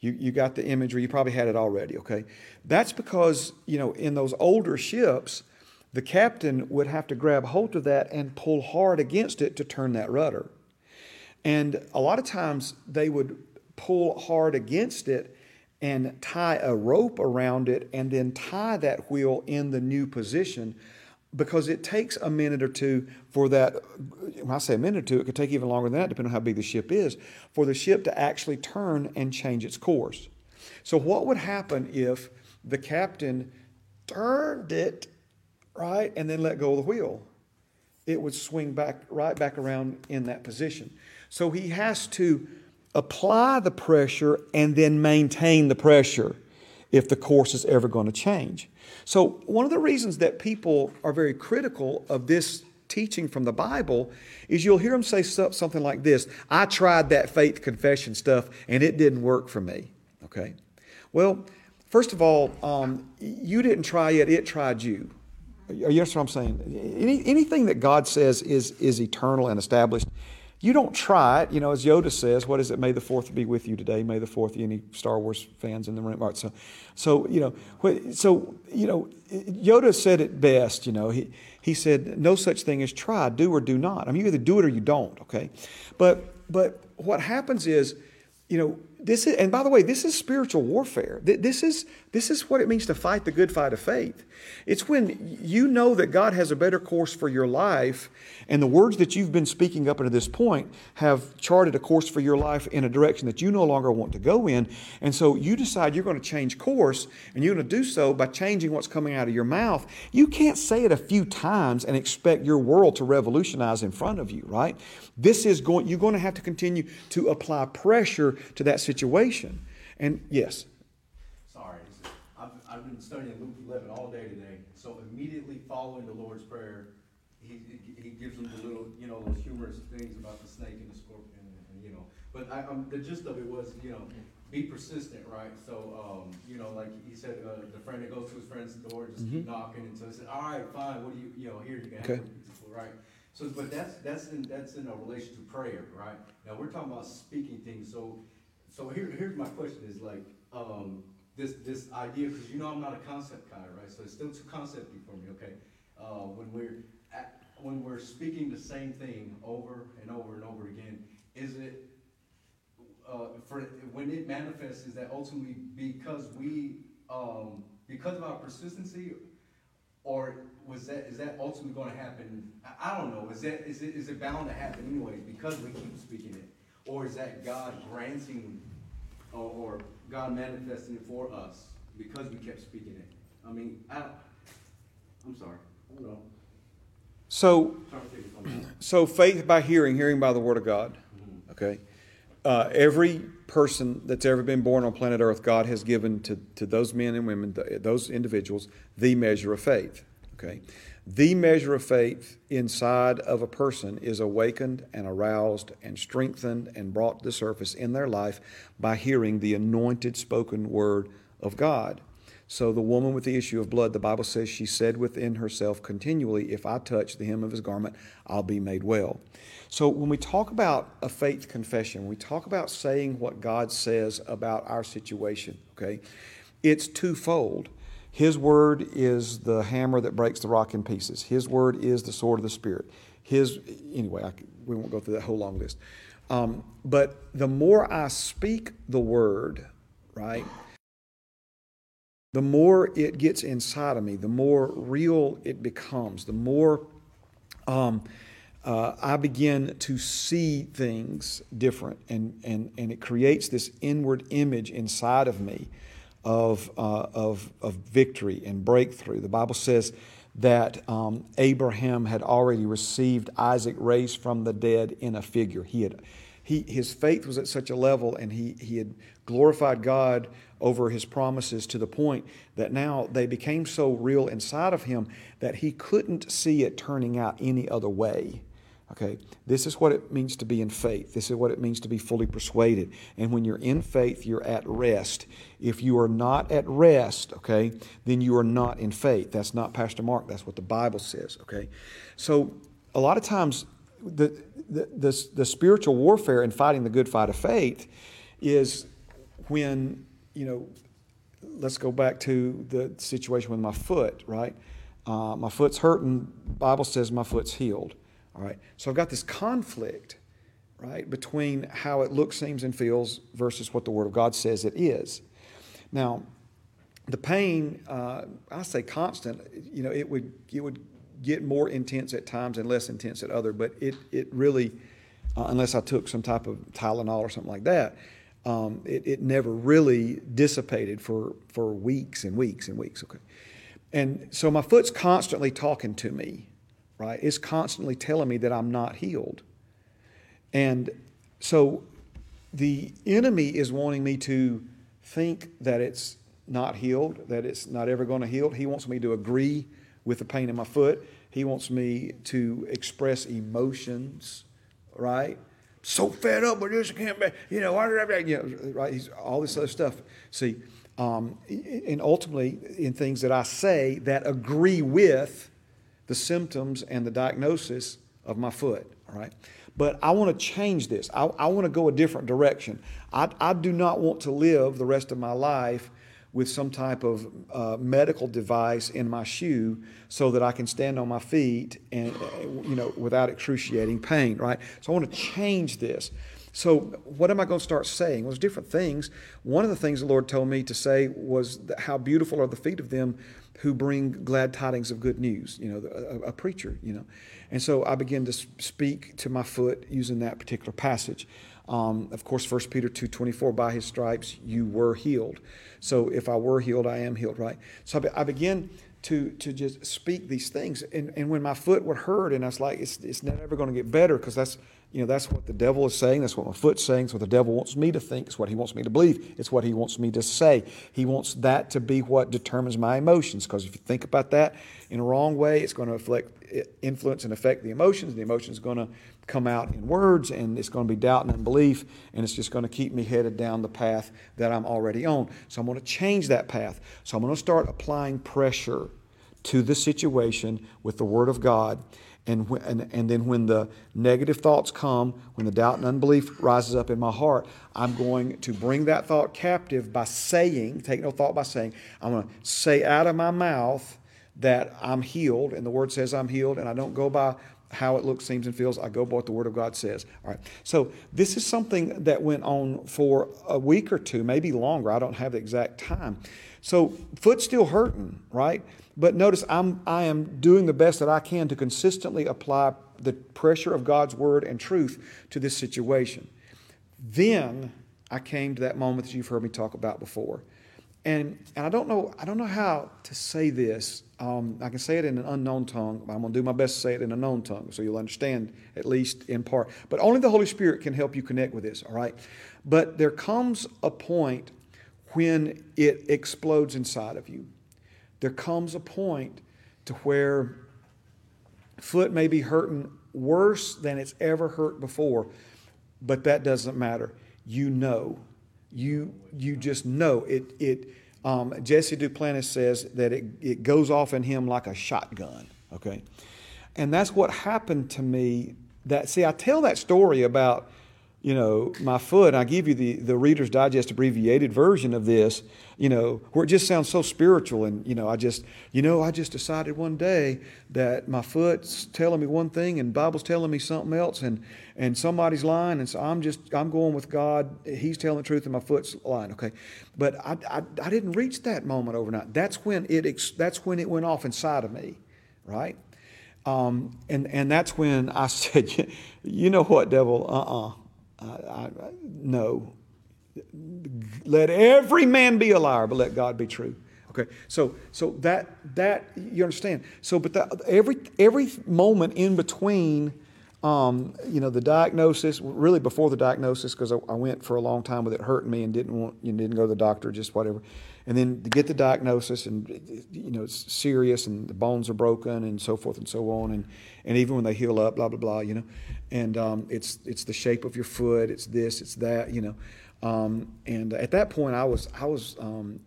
You, you got the imagery, you probably had it already, okay? That's because, you know, in those older ships, the captain would have to grab hold of that and pull hard against it to turn that rudder. And a lot of times they would pull hard against it and tie a rope around it and then tie that wheel in the new position because it takes a minute or two for that. When I say a minute or two, it could take even longer than that, depending on how big the ship is, for the ship to actually turn and change its course. So, what would happen if the captain turned it right and then let go of the wheel? It would swing back right back around in that position. So he has to apply the pressure and then maintain the pressure if the course is ever going to change. So, one of the reasons that people are very critical of this teaching from the Bible is you'll hear them say something like this I tried that faith confession stuff and it didn't work for me. Okay? Well, first of all, um, you didn't try it; it tried you. You know what I'm saying? Any, anything that God says is is eternal and established. You don't try it, you know. As Yoda says, "What is it? May the Fourth be with you today. May the fourth, Any Star Wars fans in the room? Right, so, so you know, so you know, Yoda said it best. You know, he he said, "No such thing as try. Do or do not. I mean, you either do it or you don't." Okay, but but what happens is, you know, this is, and by the way, this is spiritual warfare. This is, this is what it means to fight the good fight of faith. It's when you know that God has a better course for your life, and the words that you've been speaking up until this point have charted a course for your life in a direction that you no longer want to go in. And so you decide you're going to change course, and you're going to do so by changing what's coming out of your mouth. You can't say it a few times and expect your world to revolutionize in front of you, right? This is going, you're going to have to continue to apply pressure to that situation. And yes. Sorry, I've, I've been studying Luke 11 all day today. So immediately following the Lord's Prayer, he, he gives them the little, you know, those humorous things about the snake and the scorpion, and, you know. But I, um, the gist of it was, you know, be persistent, right? So, um, you know, like he said, uh, the friend that goes to his friend's door, just mm-hmm. keep knocking. And so he said, all right, fine, what do you, you know, here, you can have okay. a right? So, but that's, that's in, that's in a relation to prayer, right? Now, we're talking about speaking things. So, so here, here's my question is like, um, this, this idea, because you know I'm not a concept guy, right? So it's still too concepty for me, okay? Uh, when we're at, when we're speaking the same thing over and over and over again, is it uh, for when it manifests? Is that ultimately because we um, because of our persistency, or was that is that ultimately going to happen? I, I don't know. Is that is it is it bound to happen anyways because we keep speaking it? Or is that God granting or, or God manifesting it for us because we kept speaking it? I mean, I, I'm sorry. I don't know. So, so faith by hearing, hearing by the word of God. Mm-hmm. Okay. Uh, every person that's ever been born on planet Earth, God has given to, to those men and women, those individuals, the measure of faith. Okay. The measure of faith inside of a person is awakened and aroused and strengthened and brought to the surface in their life by hearing the anointed spoken word of God. So, the woman with the issue of blood, the Bible says she said within herself continually, If I touch the hem of his garment, I'll be made well. So, when we talk about a faith confession, we talk about saying what God says about our situation, okay, it's twofold. His word is the hammer that breaks the rock in pieces. His word is the sword of the Spirit. His, anyway, I, we won't go through that whole long list. Um, but the more I speak the word, right, the more it gets inside of me, the more real it becomes, the more um, uh, I begin to see things different, and, and, and it creates this inward image inside of me of, uh, of, of victory and breakthrough. The Bible says that um, Abraham had already received Isaac raised from the dead in a figure. He had, he, his faith was at such a level, and he, he had glorified God over his promises to the point that now they became so real inside of him that he couldn't see it turning out any other way. Okay, this is what it means to be in faith. This is what it means to be fully persuaded. And when you're in faith, you're at rest. If you are not at rest, okay, then you are not in faith. That's not Pastor Mark, that's what the Bible says, okay? So a lot of times, the, the, the, the spiritual warfare in fighting the good fight of faith is when, you know, let's go back to the situation with my foot, right? Uh, my foot's hurting. Bible says my foot's healed. All right. So I've got this conflict, right, between how it looks, seems, and feels versus what the Word of God says it is. Now, the pain, uh, I say constant. You know, it would it would get more intense at times and less intense at other. But it it really, uh, unless I took some type of Tylenol or something like that, um, it, it never really dissipated for for weeks and weeks and weeks. Okay, and so my foot's constantly talking to me right? It's constantly telling me that I'm not healed. And so the enemy is wanting me to think that it's not healed, that it's not ever going to heal. He wants me to agree with the pain in my foot. He wants me to express emotions, right? So fed up with this, I can't, you know, you know, right? He's all this other stuff. See, um, and ultimately in things that I say that agree with the symptoms and the diagnosis of my foot. All right. But I want to change this. I, I want to go a different direction. I, I do not want to live the rest of my life with some type of uh, medical device in my shoe so that I can stand on my feet and you know without excruciating pain, right? So I want to change this. So what am I going to start saying? Well, there's different things. One of the things the Lord told me to say was how beautiful are the feet of them who bring glad tidings of good news. You know, a, a preacher. You know, and so I began to speak to my foot using that particular passage. Um, of course, 1 Peter 2.24, by his stripes you were healed. So if I were healed, I am healed, right? So I, I began to, to just speak these things. And, and when my foot would hurt, and I was like, it's, it's not ever going to get better because that's, you know, that's what the devil is saying. That's what my foot's saying. It's what the devil wants me to think. It's what he wants me to believe. It's what he wants me to say. He wants that to be what determines my emotions. Because if you think about that in a wrong way, it's going to affect, influence and affect the emotions. The emotions are going to come out in words, and it's going to be doubt and unbelief, and it's just going to keep me headed down the path that I'm already on. So I'm going to change that path. So I'm going to start applying pressure to the situation with the Word of God. And, and, and then when the negative thoughts come, when the doubt and unbelief rises up in my heart, I'm going to bring that thought captive by saying, take no thought by saying, I'm going to say out of my mouth that I'm healed, and the Word says I'm healed, and I don't go by how it looks, seems, and feels. I go by what the Word of God says. All right. So this is something that went on for a week or two, maybe longer. I don't have the exact time. So foot's still hurting, right? But notice I'm I am doing the best that I can to consistently apply the pressure of God's Word and truth to this situation. Then I came to that moment that you've heard me talk about before. And, and I don't know I don't know how to say this um, I can say it in an unknown tongue. I'm going to do my best to say it in a known tongue so you'll understand at least in part. But only the Holy Spirit can help you connect with this, all right? But there comes a point when it explodes inside of you. There comes a point to where foot may be hurting worse than it's ever hurt before, but that doesn't matter. You know. You, you just know. It, it, um, Jesse Duplantis says that it, it goes off in him like a shotgun, okay? And that's what happened to me. That See, I tell that story about you know, my foot. I give you the, the Reader's Digest abbreviated version of this, you know, where it just sounds so spiritual. And, you know, I just, you know, I just decided one day that my foot's telling me one thing and Bible's telling me something else and, and somebody's lying. And so I'm just, I'm going with God. He's telling the truth and my foot's lying. Okay. But I, I, I didn't reach that moment overnight. That's when it, that's when it went off inside of me. Right. Um, and, and that's when I said, you know what, devil, uh-uh I, I, no. Let every man be a liar, but let God be true. Okay, so so that that you understand. So, but that, every every moment in between, um, you know, the diagnosis, really before the diagnosis, because I, I, went for a long time with it hurting me and didn't want, you know, didn't go to the doctor, just whatever, and then to get the diagnosis and you know it's serious and the bones are broken and so forth and so on, and and even when they heal up, blah blah blah, you know, and um, it's it's the shape of your foot, it's this, it's that, you know. Um, and at that point, I was I was um,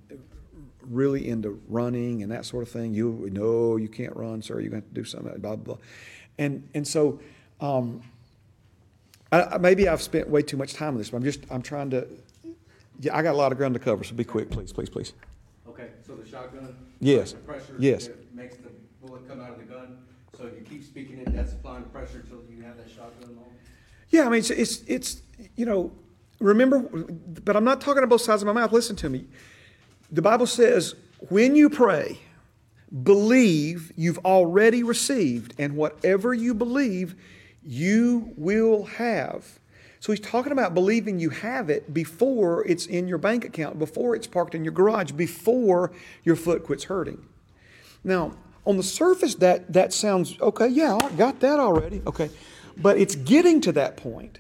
really into running and that sort of thing. You no, you can't run, sir. You have to do something. Blah blah, blah. and and so. Um, I, maybe I've spent way too much time on this, but I'm just I'm trying to. Yeah, I got a lot of ground to cover, so be quick, please, please, please. Okay, so the shotgun. Yes. The pressure. Yes. Makes the bullet come out of the gun. So you keep speaking it, that's applying pressure until you have that shotgun on? Yeah, I mean, it's, it's, it's, you know, remember, but I'm not talking on both sides of my mouth. Listen to me. The Bible says, when you pray, believe you've already received, and whatever you believe, you will have. So he's talking about believing you have it before it's in your bank account, before it's parked in your garage, before your foot quits hurting. Now, on the surface, that, that sounds okay, yeah, I got that already. Okay. But it's getting to that point.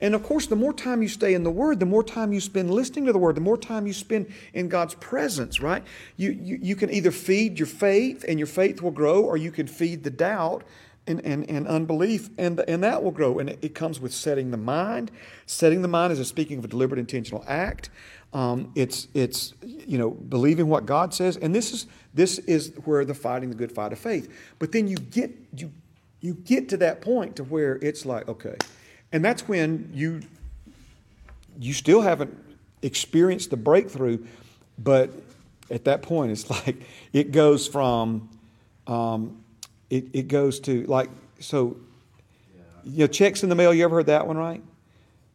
And of course, the more time you stay in the Word, the more time you spend listening to the Word, the more time you spend in God's presence, right? You, you, you can either feed your faith and your faith will grow, or you can feed the doubt and, and, and unbelief, and, and that will grow. And it, it comes with setting the mind. Setting the mind is a speaking of a deliberate intentional act. Um, it's it's you know believing what God says, and this is this is where the fighting the good fight of faith. But then you get you you get to that point to where it's like okay, and that's when you you still haven't experienced the breakthrough, but at that point it's like it goes from um, it, it goes to like so you know checks in the mail you ever heard that one right?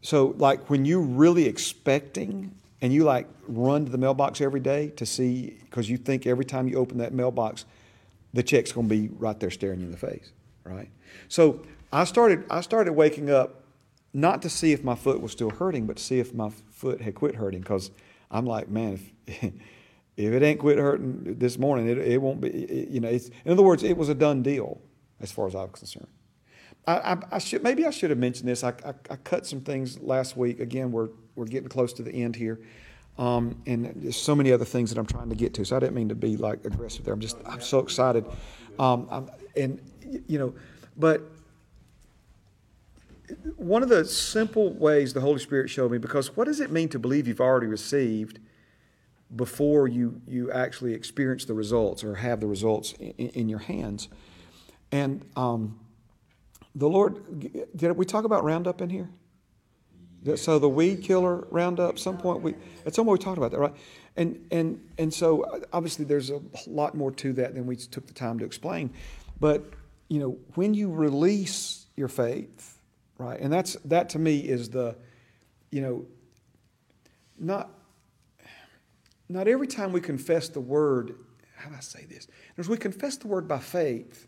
So like when you're really expecting and you like run to the mailbox every day to see because you think every time you open that mailbox the check's going to be right there staring you in the face right? So i started i started waking up not to see if my foot was still hurting but to see if my foot had quit hurting because i'm like man if if it ain't quit hurting this morning it, it won't be it, you know in other words it was a done deal as far as i was concerned I, I, I should maybe I should have mentioned this. I, I, I, cut some things last week. Again, we're we're getting close to the end here, um, and there's so many other things that I'm trying to get to. So I didn't mean to be like aggressive there. I'm just I'm so excited, um, I'm, and you know, but one of the simple ways the Holy Spirit showed me because what does it mean to believe you've already received before you you actually experience the results or have the results in, in your hands, and um, the Lord, did we talk about Roundup in here? So the weed killer Roundup, some point we, at some point we talked about that, right? And, and, and so obviously there's a lot more to that than we took the time to explain. But, you know, when you release your faith, right? And that's, that to me is the, you know, not, not every time we confess the word, how do I say this? As we confess the word by faith,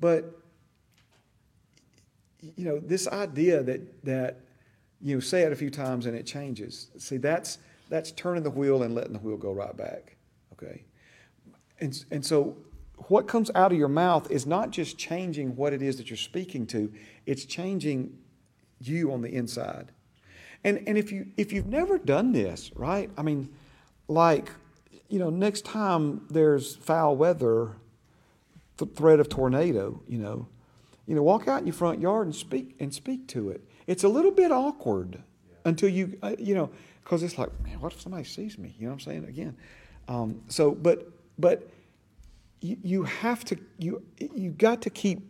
but you know, this idea that, that you know, say it a few times and it changes. See, that's, that's turning the wheel and letting the wheel go right back. Okay? And, and so what comes out of your mouth is not just changing what it is that you're speaking to, it's changing you on the inside. And, and if, you, if you've never done this, right? I mean, like, you know, next time there's foul weather, th- threat of tornado, you know, you know, walk out in your front yard and speak and speak to it. It's a little bit awkward until you, uh, you know, because it's like, man, what if somebody sees me? You know what I'm saying? Again, um, so but but you, you have to you you got to keep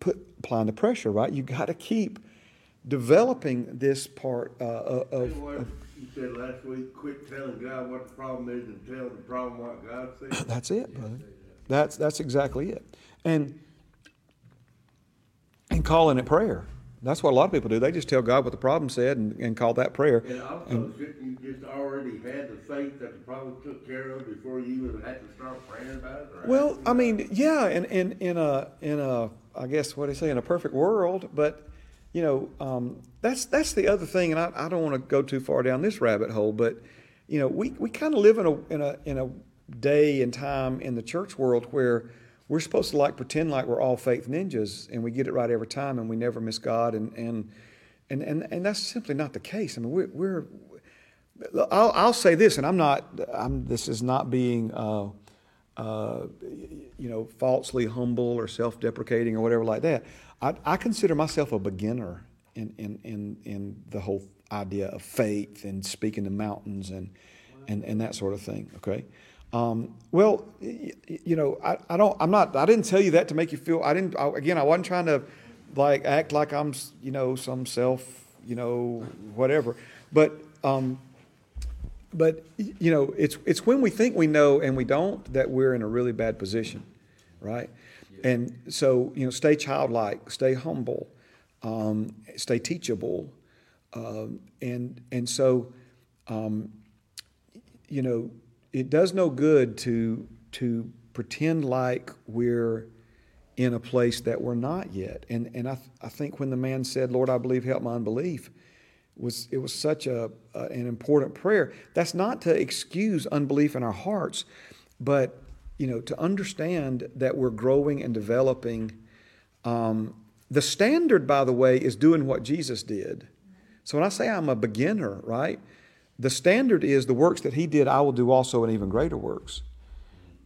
put applying the pressure, right? You got to keep developing this part uh, of, of you said last week, quit telling God what the problem is and tell the problem what God says. That's it, brother. That's that's exactly it. And and calling it prayer. That's what a lot of people do. They just tell God what the problem said and, and call that prayer. And also, and, you just already had the faith that the problem took care of before you even had to start praying about it? Well, I mean, yeah, and in, in, in a in a I guess what do you say in a perfect world, but you know um, that's that's the other thing, and I, I don't want to go too far down this rabbit hole, but you know we, we kind of live in a in a in a day and time in the church world where we're supposed to like pretend like we're all faith ninjas and we get it right every time and we never miss God and and and and, and that's simply not the case. I mean, we're, we're I'll, I'll say this, and I'm not. I'm, this is not being, uh, uh, you know, falsely humble or self-deprecating or whatever like that. I, I consider myself a beginner in, in in in the whole idea of faith and speaking to mountains and and and that sort of thing. Okay, um, well, you know, I, I, don't, I'm not, I didn't tell you that to make you feel, I didn't, I, again, I wasn't trying to like act like I'm, you know, some self, you know, whatever. But, um, but, you know, it's, it's when we think we know and we don't that we're in a really bad position, right? Yeah. And so, you know, stay childlike, stay humble, um, stay teachable. Um, and, and so, um, you know, it does no good to to pretend like we're in a place that we're not yet. And and I, th- I think when the man said, "Lord, I believe, help my unbelief," was it was such a, an important prayer. That's not to excuse unbelief in our hearts, but you know to understand that we're growing and developing. Um, the standard, by the way, is doing what Jesus did. So when I say I'm a beginner, right? the standard is the works that he did, I will do also and even greater works.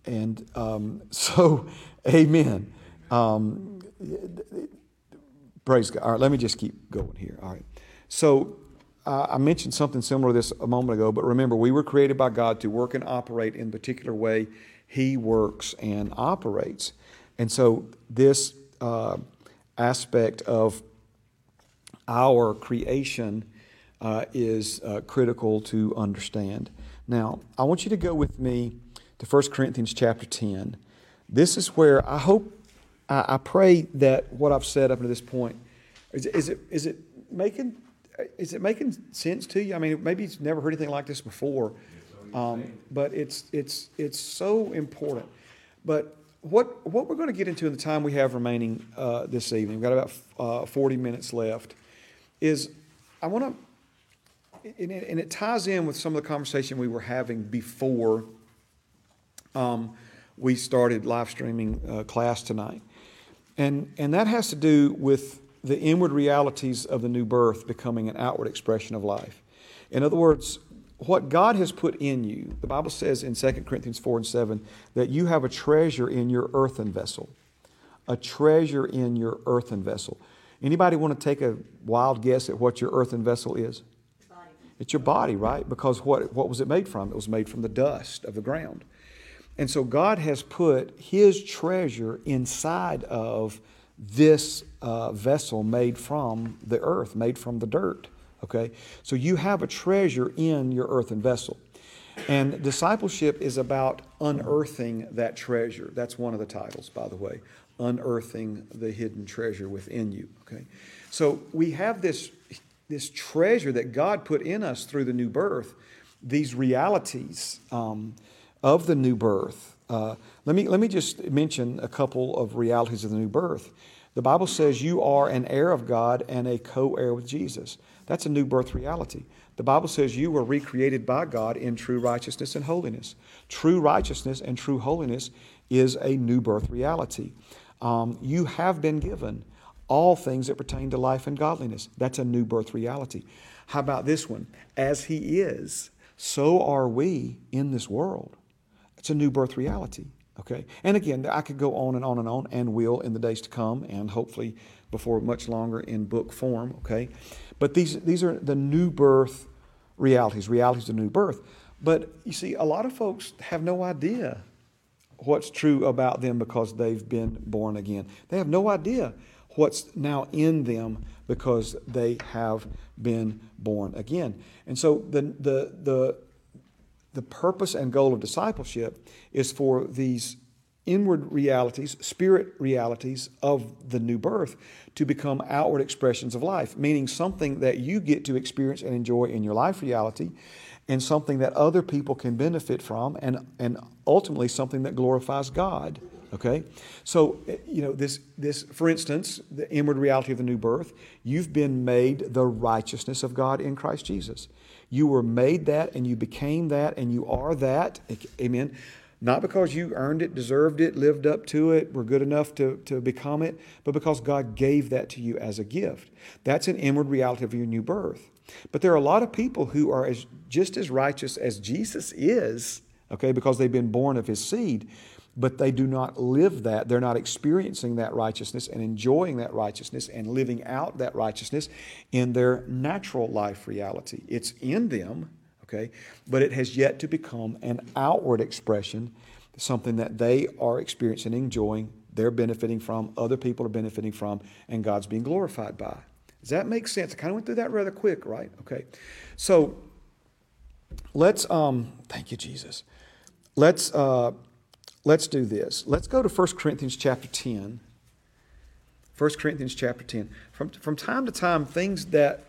And um, so, amen. Um, praise God. All right, let me just keep going here. All right. So uh, I mentioned something similar to this a moment ago, but remember, we were created by God to work and operate in a particular way He works and operates. And so this uh, aspect of our creation uh, is uh, critical to understand. Now, I want you to go with me to 1 Corinthians chapter 10. This is where I hope, I, I pray that what I've said up to this point, is, is, it, is, it making, is it making sense to you? I mean, maybe you've never heard anything like this before, um, but it's, it's, it's so important. But what, what we're going to get into in the time we have remaining uh, this evening, we've got about uh, 40 minutes left, is I want to, and it, and it ties in with some of the conversation we were having before um, we started live streaming uh, class tonight. And, and that has to do with the inward realities of the new birth becoming an outward expression of life. In other words, what God has put in you, the Bible says in 2 Corinthians 4 and 7 that you have a treasure in your earthen vessel. A treasure in your earthen vessel. Anybody want to take a wild guess at what your earthen vessel is? Body. It's your body, right? Because what, what was it made from? It was made from the dust of the ground. And so God has put His treasure inside of this uh, vessel made from the earth, made from the dirt. Okay? So you have a treasure in your earthen vessel. And discipleship is about unearthing that treasure. That's one of the titles, by the way. Unearthing the hidden treasure within you. Okay? So we have this, this treasure that God put in us through the new birth, these realities. Um, of the new birth. Uh, let, me, let me just mention a couple of realities of the new birth. The Bible says you are an heir of God and a co heir with Jesus. That's a new birth reality. The Bible says you were recreated by God in true righteousness and holiness. True righteousness and true holiness is a new birth reality. Um, you have been given all things that pertain to life and godliness. That's a new birth reality. How about this one? As He is, so are we in this world. It's a new birth reality. Okay? And again, I could go on and on and on and will in the days to come and hopefully before much longer in book form. Okay? But these, these are the new birth realities, realities of new birth. But you see, a lot of folks have no idea what's true about them because they've been born again. They have no idea what's now in them because they have been born again. And so the, the, the, the purpose and goal of discipleship is for these inward realities, spirit realities of the new birth to become outward expressions of life, meaning something that you get to experience and enjoy in your life reality and something that other people can benefit from and, and ultimately something that glorifies God. Okay? So, you know, this, this, for instance, the inward reality of the new birth, you've been made the righteousness of God in Christ Jesus. You were made that and you became that and you are that. Amen. Not because you earned it, deserved it, lived up to it, were good enough to, to become it, but because God gave that to you as a gift. That's an inward reality of your new birth. But there are a lot of people who are as, just as righteous as Jesus is, okay, because they've been born of his seed, but they do not live that. They're not experiencing that righteousness and enjoying that righteousness and living out that righteousness in their natural life reality. It's in them, okay, but it has yet to become an outward expression, something that they are experiencing, enjoying, they're benefiting from, other people are benefiting from, and God's being glorified by. Does that make sense? I kind of went through that rather quick, right? Okay. So let's, um, thank you, Jesus. Let's, uh, let's do this. Let's go to 1 Corinthians chapter 10. 1 Corinthians chapter 10. From, from time to time, things that,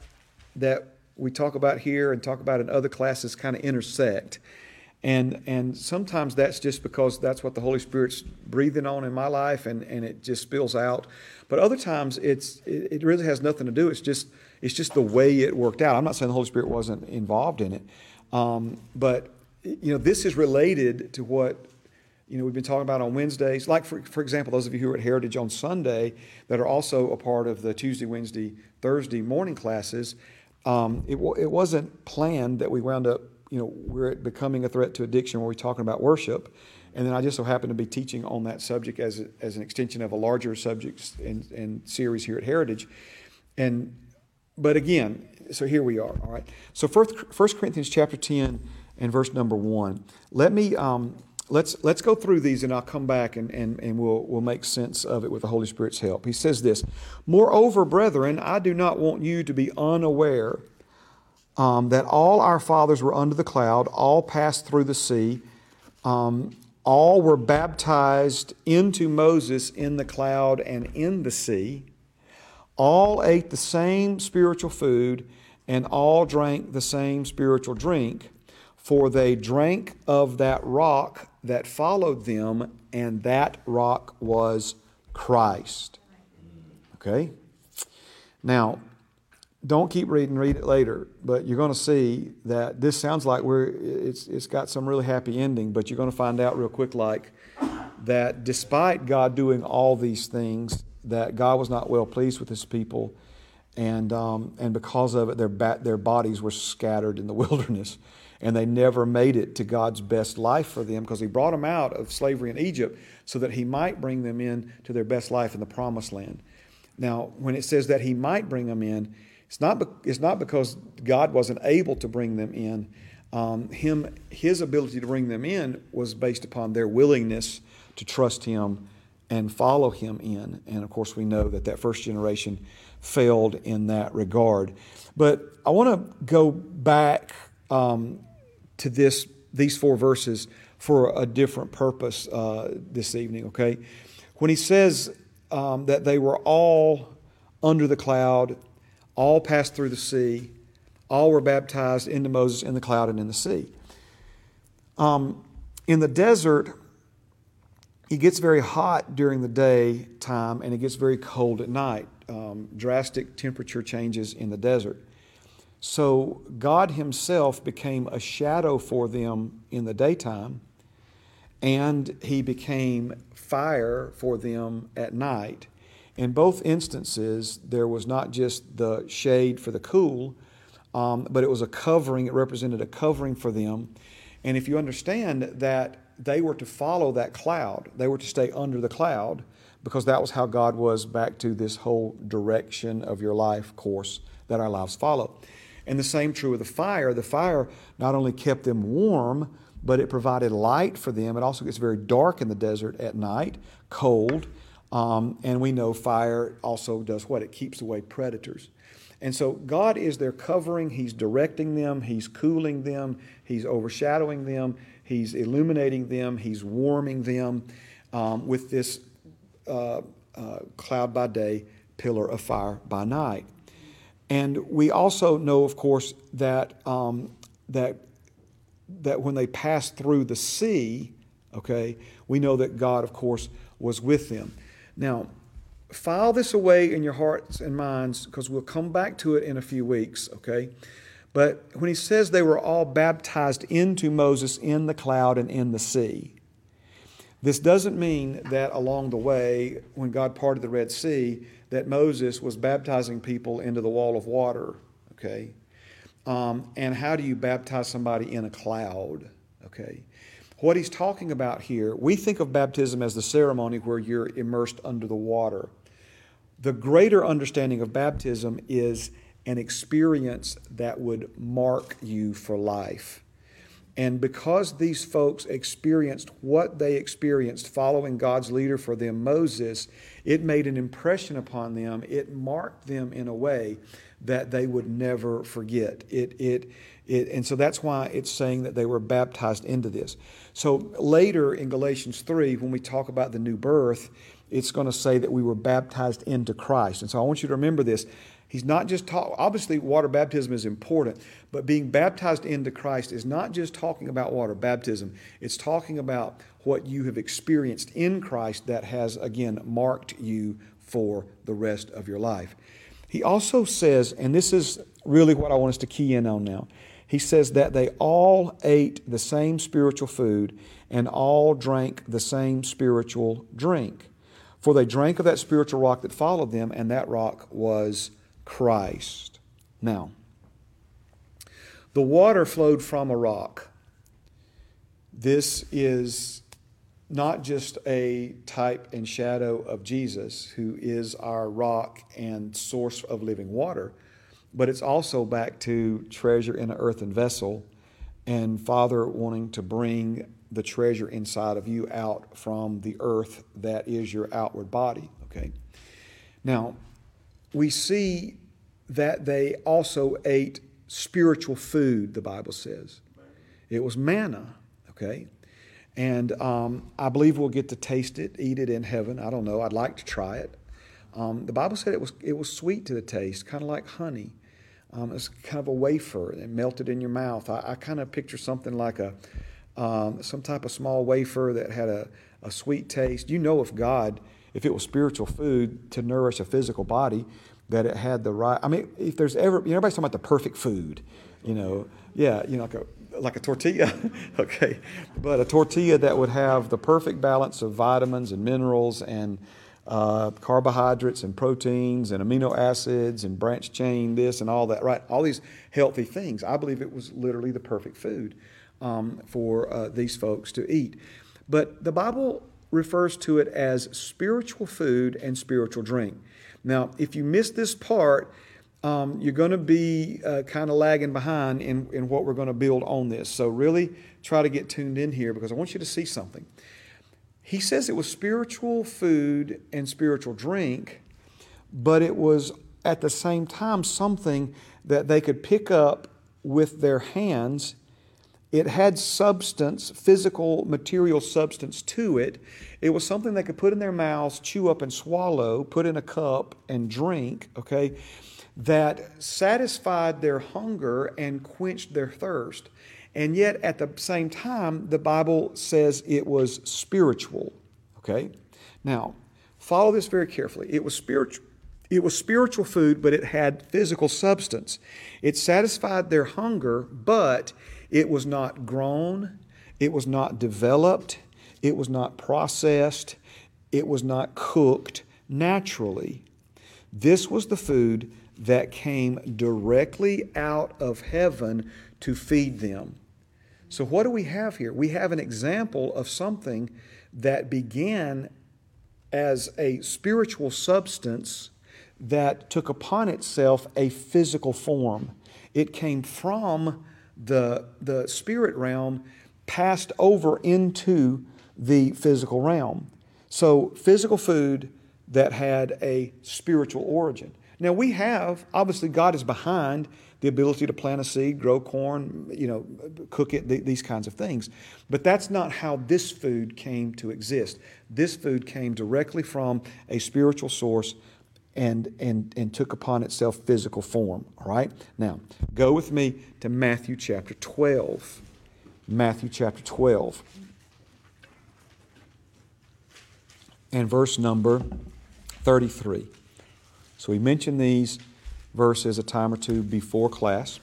that we talk about here and talk about in other classes kind of intersect. And, and sometimes that's just because that's what the Holy Spirit's breathing on in my life and, and it just spills out. But other times it's, it, it really has nothing to do. It's just, it's just the way it worked out. I'm not saying the Holy Spirit wasn't involved in it. Um, but, you know, this is related to what you know, we've been talking about on Wednesdays. Like, for, for example, those of you who are at Heritage on Sunday that are also a part of the Tuesday, Wednesday, Thursday morning classes, um, it, it wasn't planned that we wound up you know, we're becoming a threat to addiction where we're talking about worship. And then I just so happened to be teaching on that subject as, a, as an extension of a larger subject and, series here at Heritage. And, but again, so here we are, all right. So first, 1 Corinthians chapter 10 and verse number 1. Let me, um, let's, let's go through these and I'll come back and, and, and we'll, we'll make sense of it with the Holy Spirit's help. He says this, Moreover, brethren, I do not want you to be unaware um, that all our fathers were under the cloud, all passed through the sea, um, all were baptized into Moses in the cloud and in the sea, all ate the same spiritual food, and all drank the same spiritual drink, for they drank of that rock that followed them, and that rock was Christ. Okay? Now, don't keep reading, read it later, but you're going to see that this sounds like we're, it's, it's got some really happy ending, but you're going to find out real quick like that despite God doing all these things, that God was not well pleased with his people, and, um, and because of it, their, ba- their bodies were scattered in the wilderness, and they never made it to God's best life for them because he brought them out of slavery in Egypt so that he might bring them in to their best life in the promised land. Now, when it says that he might bring them in, it's not, be- it's not because God wasn't able to bring them in. Um, him, his ability to bring them in was based upon their willingness to trust Him and follow Him in. And of course, we know that that first generation failed in that regard. But I want to go back um, to this, these four verses for a different purpose uh, this evening, okay? When he says um, that they were all under the cloud, all passed through the sea. All were baptized into Moses in the cloud and in the sea. Um, in the desert, it gets very hot during the day time and it gets very cold at night. Um, drastic temperature changes in the desert. So God Himself became a shadow for them in the daytime, and He became fire for them at night. In both instances, there was not just the shade for the cool, um, but it was a covering. It represented a covering for them. And if you understand that they were to follow that cloud, they were to stay under the cloud because that was how God was back to this whole direction of your life course that our lives follow. And the same true with the fire. The fire not only kept them warm, but it provided light for them. It also gets very dark in the desert at night, cold. Um, and we know fire also does what? It keeps away predators. And so God is their covering. He's directing them, He's cooling them, He's overshadowing them, He's illuminating them, He's warming them um, with this uh, uh, cloud by day, pillar of fire by night. And we also know, of course, that, um, that, that when they passed through the sea, okay, we know that God, of course, was with them. Now, file this away in your hearts and minds because we'll come back to it in a few weeks, okay? But when he says they were all baptized into Moses in the cloud and in the sea, this doesn't mean that along the way, when God parted the Red Sea, that Moses was baptizing people into the wall of water, okay? Um, and how do you baptize somebody in a cloud, okay? What he's talking about here, we think of baptism as the ceremony where you're immersed under the water. The greater understanding of baptism is an experience that would mark you for life. And because these folks experienced what they experienced following God's leader for them, Moses, it made an impression upon them. It marked them in a way that they would never forget. It, it, it, and so that's why it's saying that they were baptized into this. So later in Galatians 3, when we talk about the new birth, it's going to say that we were baptized into Christ. And so I want you to remember this. He's not just talking, obviously, water baptism is important, but being baptized into Christ is not just talking about water baptism. It's talking about what you have experienced in Christ that has, again, marked you for the rest of your life. He also says, and this is really what I want us to key in on now he says that they all ate the same spiritual food and all drank the same spiritual drink. For they drank of that spiritual rock that followed them, and that rock was Christ. Now, The water flowed from a rock. This is not just a type and shadow of Jesus, who is our rock and source of living water, but it's also back to treasure in an earthen vessel and Father wanting to bring the treasure inside of you out from the earth that is your outward body. Okay. Now, we see that they also ate spiritual food, the Bible says. It was manna, okay? And um, I believe we'll get to taste it, eat it in heaven. I don't know. I'd like to try it. Um, the Bible said it was, it was sweet to the taste, kind of like honey. Um, it's kind of a wafer and melted in your mouth. I, I kind of picture something like a um, some type of small wafer that had a, a sweet taste. You know, if God, if it was spiritual food to nourish a physical body, that it had the right. I mean, if there's ever, you know, everybody's talking about the perfect food, you know, yeah, you know, like a like a tortilla, okay, but a tortilla that would have the perfect balance of vitamins and minerals and uh, carbohydrates and proteins and amino acids and branch chain this and all that, right? All these healthy things. I believe it was literally the perfect food um, for uh, these folks to eat. But the Bible refers to it as spiritual food and spiritual drink. Now, if you miss this part, um, you're going to be uh, kind of lagging behind in, in what we're going to build on this. So, really try to get tuned in here because I want you to see something. He says it was spiritual food and spiritual drink, but it was at the same time something that they could pick up with their hands. It had substance, physical, material substance to it. It was something they could put in their mouths, chew up and swallow, put in a cup and drink, okay, that satisfied their hunger and quenched their thirst. And yet, at the same time, the Bible says it was spiritual. Okay? Now, follow this very carefully. It was spiritual. It was spiritual food, but it had physical substance. It satisfied their hunger, but it was not grown, it was not developed, it was not processed, it was not cooked naturally. This was the food that came directly out of heaven to feed them. So, what do we have here? We have an example of something that began as a spiritual substance that took upon itself a physical form. It came from the, the spirit realm, passed over into the physical realm. So, physical food that had a spiritual origin. Now, we have, obviously, God is behind the ability to plant a seed, grow corn, you know, cook it, th- these kinds of things. But that's not how this food came to exist. This food came directly from a spiritual source and, and, and took upon itself physical form. All right? Now, go with me to Matthew chapter 12. Matthew chapter 12. And verse number 33. So we mentioned these verses a time or two before class.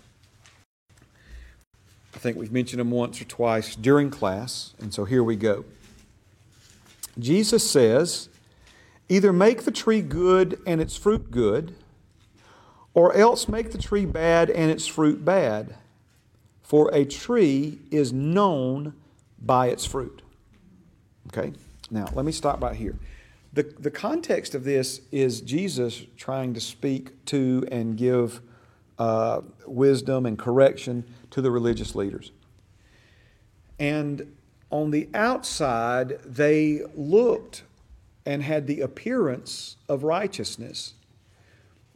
I think we've mentioned them once or twice during class, and so here we go. Jesus says, Either make the tree good and its fruit good, or else make the tree bad and its fruit bad. For a tree is known by its fruit. Okay? Now, let me stop right here. The, the context of this is Jesus trying to speak to and give uh, wisdom and correction to the religious leaders. And on the outside, they looked and had the appearance of righteousness.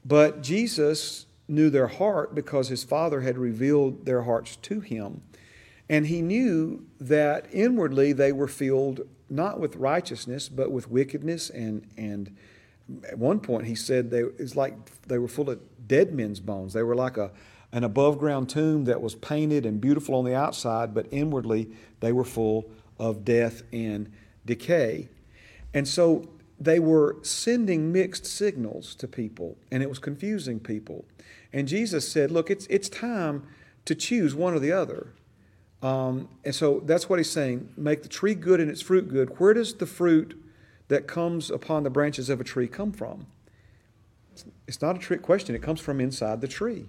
But Jesus knew their heart because his Father had revealed their hearts to him. And he knew that inwardly they were filled not with righteousness, but with wickedness. And, and at one point, he said they, it's like they were full of dead men's bones. They were like a, an above ground tomb that was painted and beautiful on the outside, but inwardly they were full of death and decay. And so they were sending mixed signals to people, and it was confusing people. And Jesus said, Look, it's, it's time to choose one or the other. Um, and so that's what he's saying. Make the tree good and its fruit good. Where does the fruit that comes upon the branches of a tree come from? It's not a trick question. It comes from inside the tree.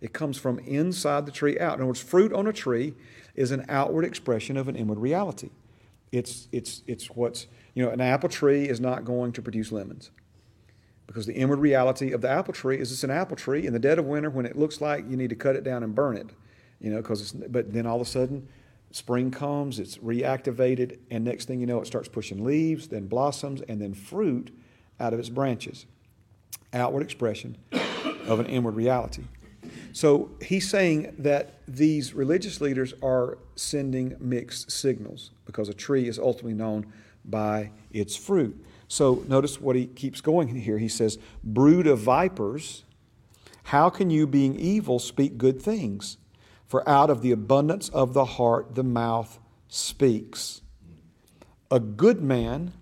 It comes from inside the tree out. In other words, fruit on a tree is an outward expression of an inward reality. It's, it's, it's what's, you know, an apple tree is not going to produce lemons because the inward reality of the apple tree is it's an apple tree in the dead of winter when it looks like you need to cut it down and burn it, you know, because but then all of a sudden spring comes, it's reactivated, and next thing you know, it starts pushing leaves, then blossoms, and then fruit out of its branches. Outward expression of an inward reality. So he's saying that these religious leaders are sending mixed signals because a tree is ultimately known by its fruit. So notice what he keeps going here. He says, Brood of vipers, how can you, being evil, speak good things? For out of the abundance of the heart, the mouth speaks. A good man,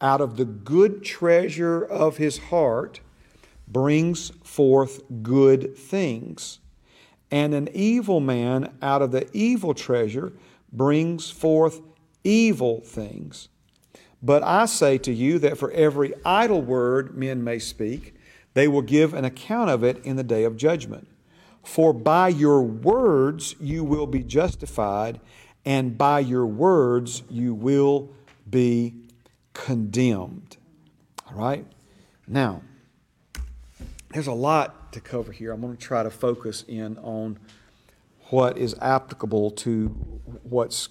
out of the good treasure of his heart, brings forth good things. And an evil man, out of the evil treasure, brings forth evil things. But I say to you that for every idle word men may speak, they will give an account of it in the day of judgment. For by your words you will be justified, and by your words you will be condemned. All right? Now, there's a lot to cover here. I'm going to try to focus in on what is applicable to what's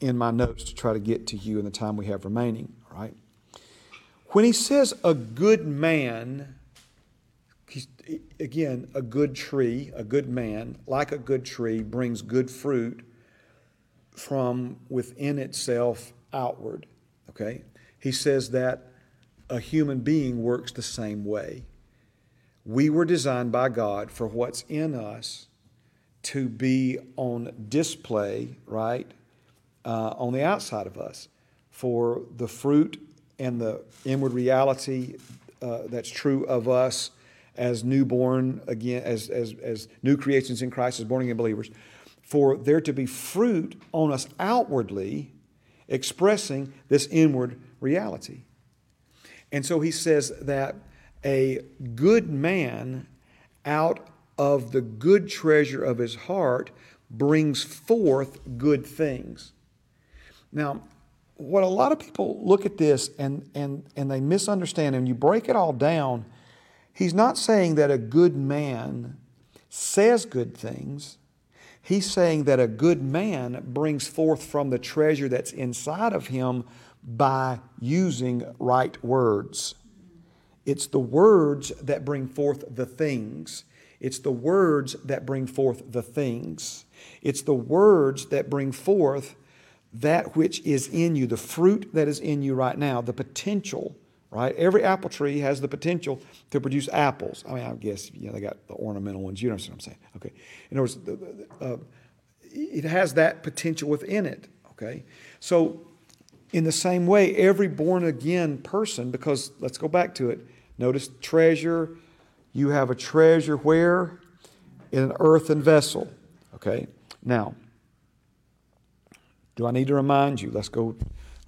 in my notes to try to get to you in the time we have remaining, all right? When he says a good man, again, a good tree, a good man, like a good tree, brings good fruit from within itself outward, okay? He says that a human being works the same way. We were designed by God for what's in us to be on display, right? uh, on the outside of us for the fruit and the inward reality uh, that's true of us as newborn again as, as, as new creations in christ as born again believers for there to be fruit on us outwardly expressing this inward reality. And so he says that a good man out of the good treasure of his heart brings forth good things. Now, what a lot of people look at this and, and, and they misunderstand, and you break it all down, he's not saying that a good man says good things. He's saying that a good man brings forth from the treasure that's inside of him by using right words. It's the words that bring forth the things. It's the words that bring forth the things. It's the words that bring forth that which is in you, the fruit that is in you right now, the potential, right? Every apple tree has the potential to produce apples. I mean, I guess, you know, they got the ornamental ones. You understand what I'm saying? Okay. In other words, uh, it has that potential within it, okay? So, in the same way, every born again person, because let's go back to it, notice treasure, you have a treasure where? In an earthen vessel, okay? Now, do I need to remind you? Let's go,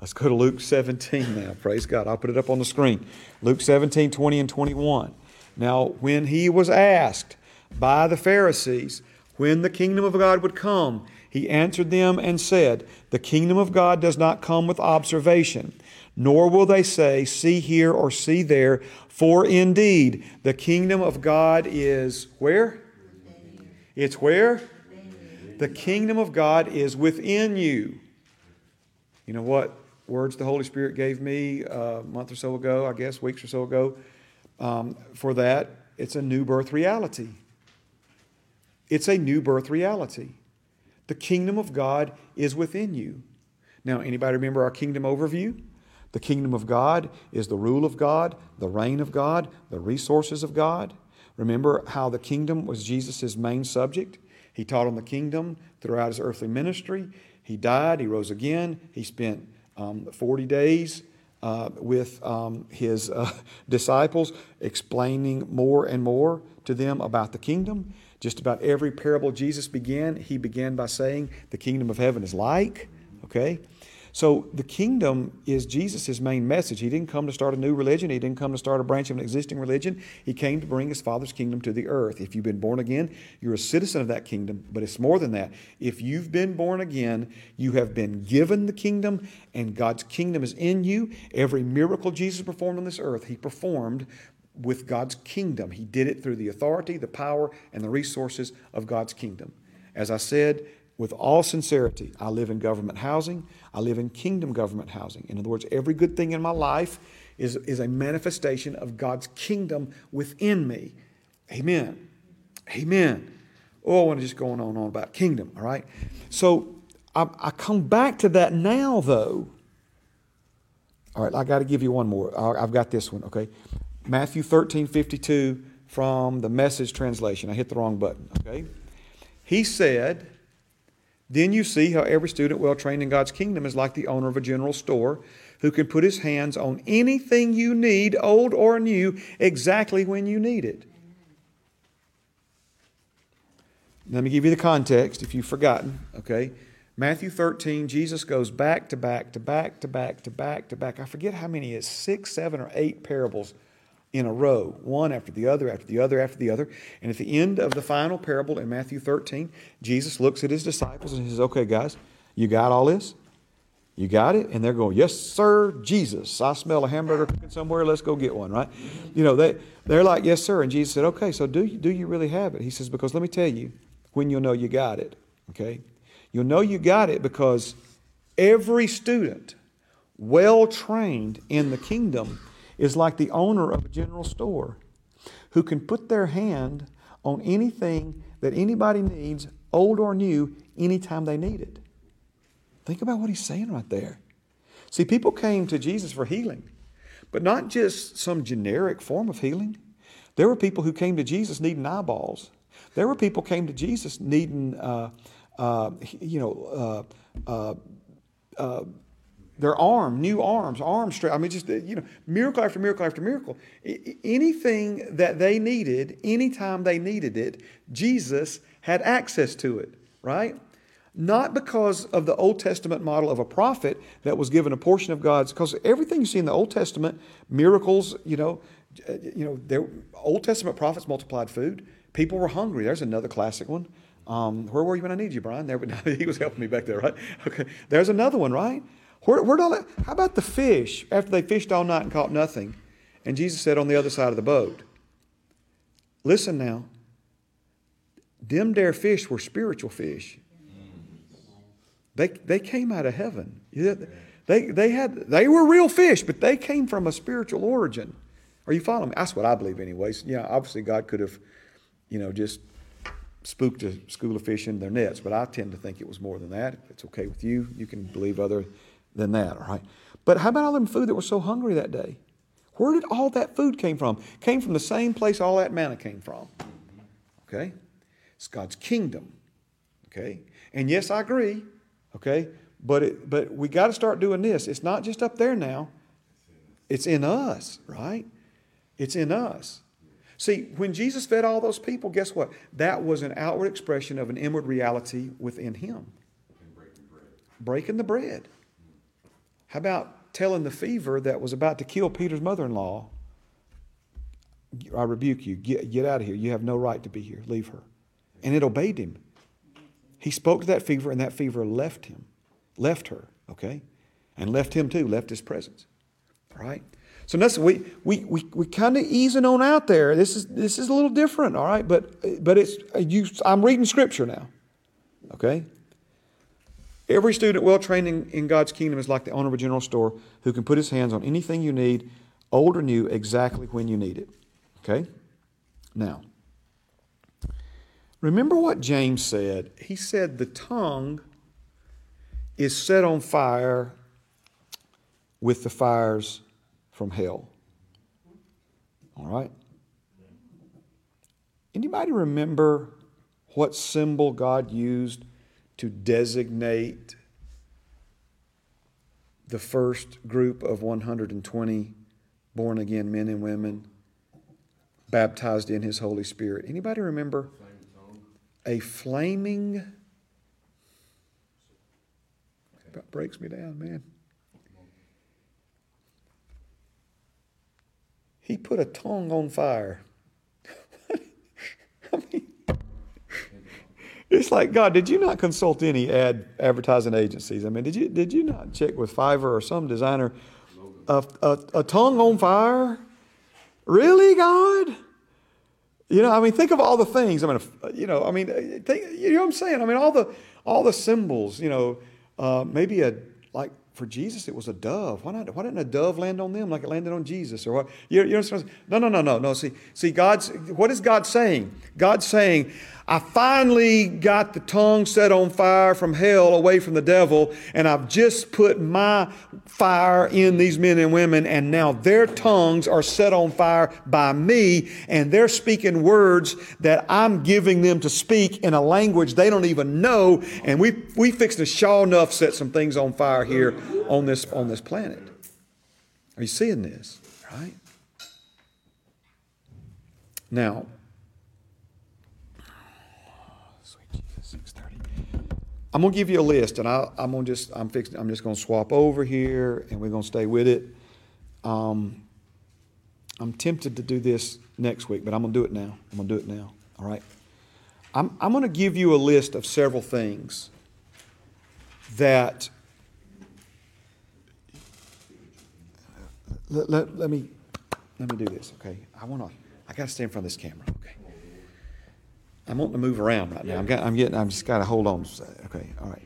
let's go to Luke 17 now. Praise God. I'll put it up on the screen. Luke 17, 20 and 21. Now, when he was asked by the Pharisees when the kingdom of God would come, he answered them and said, The kingdom of God does not come with observation, nor will they say, See here or see there, for indeed the kingdom of God is where? It's where? The kingdom of God is within you. You know what words the Holy Spirit gave me uh, a month or so ago, I guess, weeks or so ago, um, for that? It's a new birth reality. It's a new birth reality. The kingdom of God is within you. Now, anybody remember our kingdom overview? The kingdom of God is the rule of God, the reign of God, the resources of God. Remember how the kingdom was Jesus' main subject? He taught on the kingdom throughout his earthly ministry. He died, he rose again. He spent um, 40 days uh, with um, his uh, disciples, explaining more and more to them about the kingdom. Just about every parable Jesus began, he began by saying, The kingdom of heaven is like. Okay? So the kingdom is Jesus' main message. He didn't come to start a new religion. He didn't come to start a branch of an existing religion. He came to bring his Father's kingdom to the earth. If you've been born again, you're a citizen of that kingdom, but it's more than that. If you've been born again, you have been given the kingdom, and God's kingdom is in you. Every miracle Jesus performed on this earth, he performed with God's kingdom. He did it through the authority, the power, and the resources of God's kingdom. As I said, with all sincerity, I live in government housing. I live in kingdom government housing. In other words, every good thing in my life is, is a manifestation of God's kingdom within me. Amen. Amen. Oh, I want to just go on and on about kingdom, all right? So I, I come back to that now, though. All right, I got to give you one more. I've got this one, okay? Matthew 13, 52 from the message translation. I hit the wrong button, okay? He said, Then you see how every student well trained in God's kingdom is like the owner of a general store who can put his hands on anything you need, old or new, exactly when you need it. Let me give you the context if you've forgotten, okay? Matthew 13, Jesus goes back to back to back to back to back to back. I forget how many is six, seven, or eight parables in a row, one after the other, after the other, after the other. And at the end of the final parable in Matthew 13, Jesus looks at his disciples and he says, Okay, guys, you got all this? You got it? And they're going, Yes, sir, Jesus. I smell a hamburger cooking somewhere. Let's go get one, right? You know, they, they're like, Yes, sir. And Jesus said, Okay, so do you, do you really have it? He says, Because let me tell you when you'll know you got it, okay? You'll know you got it because every student, well trained in the kingdom, is like the owner of a general store who can put their hand on anything that anybody needs, old or new, anytime they need it. Think about what he's saying right there. See, people came to Jesus for healing, but not just some generic form of healing. There were people who came to Jesus needing eyeballs. There were people came to Jesus needing, uh, uh, you know, uh, uh, uh their arm, new arms, arm strength. I mean, just, you know, miracle after miracle after miracle. anything that they needed, anytime they needed it, Jesus had access to it, right? Not because of the Old Testament model of a prophet that was given a portion of God's, because everything you see in the Old Testament, miracles, you know, you know, there, Old Testament prophets multiplied food. People were hungry. There's another classic one. Um, where were you when I needed you, Brian? There, he was helping me back there, right? Okay. There's another one, right? Where, where'd all that, how about the fish after they fished all night and caught nothing? And Jesus said on the other side of the boat, Listen now, them there fish were spiritual fish. They, they came out of heaven. They, they, had, they were real fish, but they came from a spiritual origin. Are you following me? That's what I believe, anyways. Yeah, obviously, God could have, you know, just spooked a school of fish in their nets, but I tend to think it was more than that. If it's okay with you, you can believe other than that, all right? But how about all them food that were so hungry that day? Where did all that food came from? Came from the same place all that manna came from. Okay? It's God's kingdom. Okay? And yes, I agree. Okay? But it, but we got to start doing this. It's not just up there now. It's in us, right? It's in us. See, when Jesus fed all those people, guess what? That was an outward expression of an inward reality within him. Breaking, breaking the bread. How about telling the fever that was about to kill Peter's mother in law, I rebuke you, get, get out of here. You have no right to be here. Leave her. And it obeyed him. He spoke to that fever, and that fever left him, left her, okay? And left him too, left his presence. Right? So that's we we we, we kind of easing on out there. This is this is a little different, all right. But but it's you. I'm reading scripture now. Okay. Every student well trained in, in God's kingdom is like the owner of a general store who can put his hands on anything you need, old or new, exactly when you need it. Okay? Now, remember what James said? He said the tongue is set on fire with the fires from hell. All right? Anybody remember what symbol God used to designate the first group of 120 born again men and women baptized in his holy spirit anybody remember a flaming That breaks me down, man. He put a tongue on fire. I mean, it's like God. Did you not consult any ad advertising agencies? I mean, did you did you not check with Fiverr or some designer? A, a, a tongue on fire? Really, God? You know, I mean, think of all the things. I mean, you know, I mean, think, you know what I'm saying? I mean, all the all the symbols. You know, uh, maybe a like for Jesus, it was a dove. Why not? Why didn't a dove land on them like it landed on Jesus? Or what? You, you know, no, no, no, no, no. See, see, God's. What is God saying? God's saying, I finally got the tongue set on fire from hell away from the devil, and I've just put my fire in these men and women, and now their tongues are set on fire by me, and they're speaking words that I'm giving them to speak in a language they don't even know, and we we fixed to shaw enough set some things on fire here on this on this planet. Are you seeing this? Right? Now, I'm gonna give you a list, and I, am gonna just I'm fixing I'm just gonna swap over here, and we're gonna stay with it. Um, I'm tempted to do this next week, but I'm gonna do it now. I'm gonna do it now. All right. I'm I'm gonna give you a list of several things that let, let, let me let me do this. Okay. I wanna I gotta stay in front of this camera. Okay. I'm wanting to move around right now. I'm, got, I'm getting. I'm just got to hold on. Okay, all right.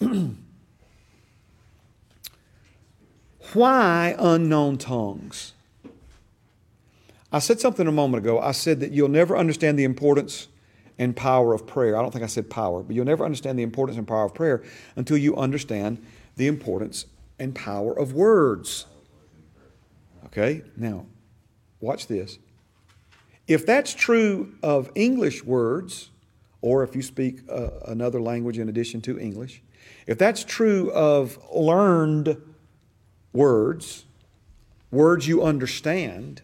Why unknown tongues? I said something a moment ago. I said that you'll never understand the importance and power of prayer. I don't think I said power, but you'll never understand the importance and power of prayer until you understand the importance and power of words. Okay? Now, watch this. If that's true of English words, or if you speak uh, another language in addition to English, if that's true of learned words, words you understand,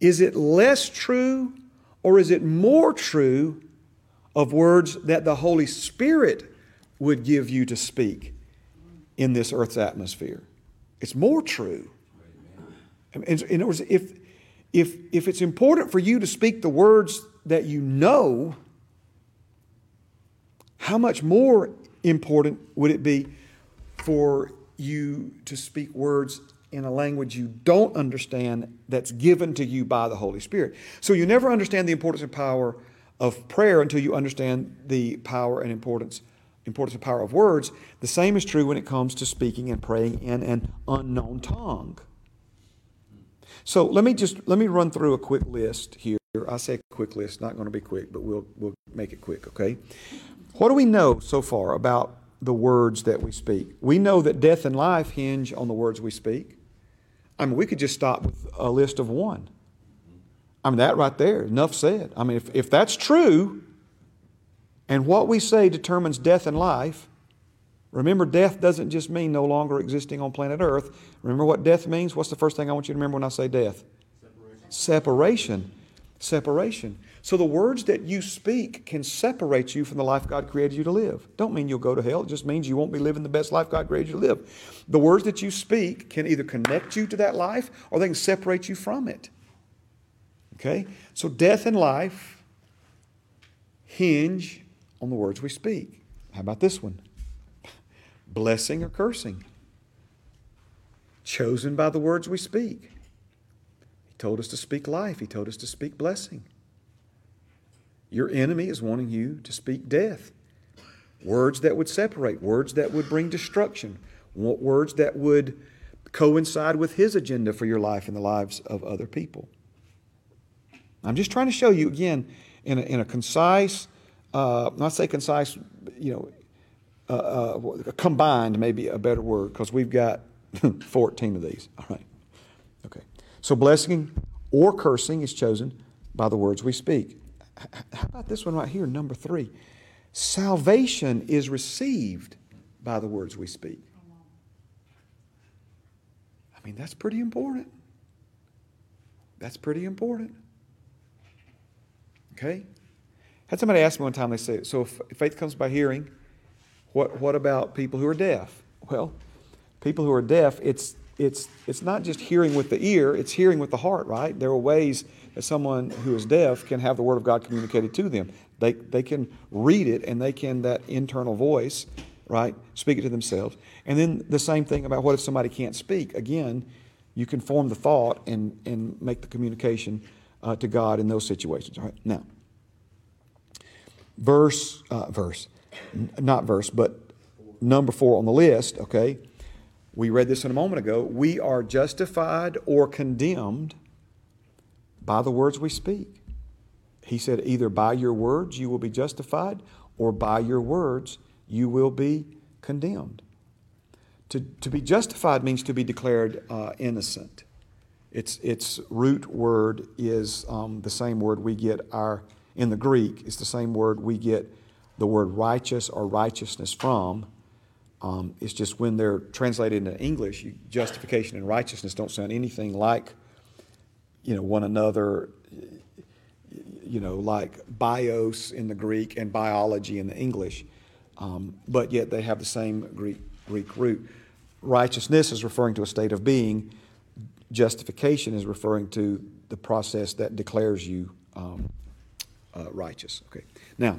is it less true or is it more true of words that the Holy Spirit would give you to speak in this earth's atmosphere? It's more true. In other words, if, if, if it's important for you to speak the words that you know, how much more important would it be for you to speak words in a language you don't understand that's given to you by the Holy Spirit? So you never understand the importance and power of prayer until you understand the power and importance importance and power of words. The same is true when it comes to speaking and praying in an unknown tongue. So let me just let me run through a quick list here. I say quick list, not going to be quick, but we'll we'll make it quick, okay? What do we know so far about the words that we speak? We know that death and life hinge on the words we speak. I mean, we could just stop with a list of one. I mean, that right there, enough said. I mean, if, if that's true, and what we say determines death and life, Remember, death doesn't just mean no longer existing on planet Earth. Remember what death means? What's the first thing I want you to remember when I say death? Separation. Separation. Separation. So the words that you speak can separate you from the life God created you to live. Don't mean you'll go to hell. It just means you won't be living the best life God created you to live. The words that you speak can either connect you to that life or they can separate you from it. Okay? So death and life hinge on the words we speak. How about this one? Blessing or cursing. Chosen by the words we speak. He told us to speak life, He told us to speak blessing. Your enemy is wanting you to speak death. Words that would separate, words that would bring destruction, words that would coincide with his agenda for your life and the lives of other people. I'm just trying to show you again in a, in a concise, uh, not say concise, you know, uh, uh, combined, maybe a better word, because we've got 14 of these. All right. Okay. So blessing or cursing is chosen by the words we speak. How about this one right here, number three? Salvation is received by the words we speak. I mean, that's pretty important. That's pretty important. Okay? Had somebody ask me one time, they said, so if faith comes by hearing, What, what about people who are deaf? Well, people who are deaf, it's, it's, it's not just hearing with the ear, it's hearing with the heart, right? There are ways that someone who is deaf can have the Word of God communicated to them. They, they can read it and they can, that internal voice, right, speak it to themselves. And then the same thing about what if somebody can't speak? Again, you can form the thought and, and make the communication uh, to God in those situations. All right, now, verse, uh, verse, not verse, but number four on the list, okay? We read this in a moment ago. We are justified or condemned by the words we speak. He said, either by your words you will be justified, or by your words you will be condemned. To, to be justified means to be declared uh, innocent. Its, its root word is um, the same word we get our, in the Greek, it's the same word we get the word righteous or righteousness from. Um, it's just when they're translated into English, you, justification and righteousness don't sound anything like, you know, one another. You know, like bios in the Greek and biology in the English, um, but yet they have the same Greek Greek root. Righteousness is referring to a state of being. Justification is referring to the process that declares you um, uh, righteous. Okay. Now,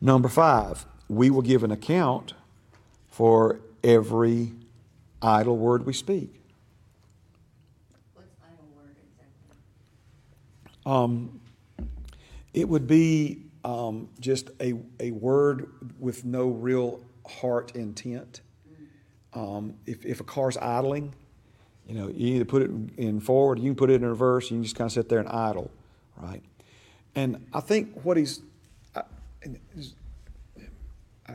number five, we will give an account for every idle word we speak. What's idle word exactly? Um, it would be um, just a, a word with no real heart intent. Um, if, if a car's idling, you know, you either put it in forward, you can put it in reverse, you can just kind of sit there and idle, right? And I think what he's,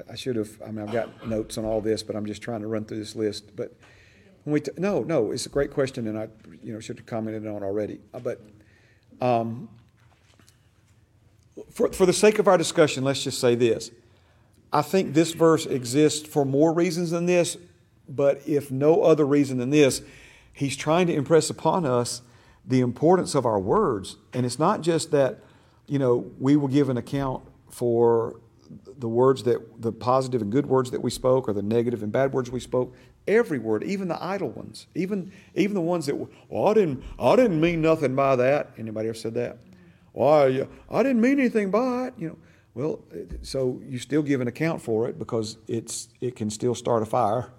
I should have, I mean, I've got notes on all this, but I'm just trying to run through this list. But when we, t- no, no, it's a great question, and I, you know, should have commented on already. Uh, But um, for, for the sake of our discussion, let's just say this. I think this verse exists for more reasons than this, but if no other reason than this, he's trying to impress upon us the importance of our words. And it's not just that, you know, we will give an account for the words that, the positive and good words that we spoke, or the negative and bad words we spoke. Every word, even the idle ones, even even the ones that, well, I didn't, I didn't mean nothing by that. Anybody ever said that? Why, I didn't mean anything by it. You know, well, so you still give an account for it because it's it can still start a fire,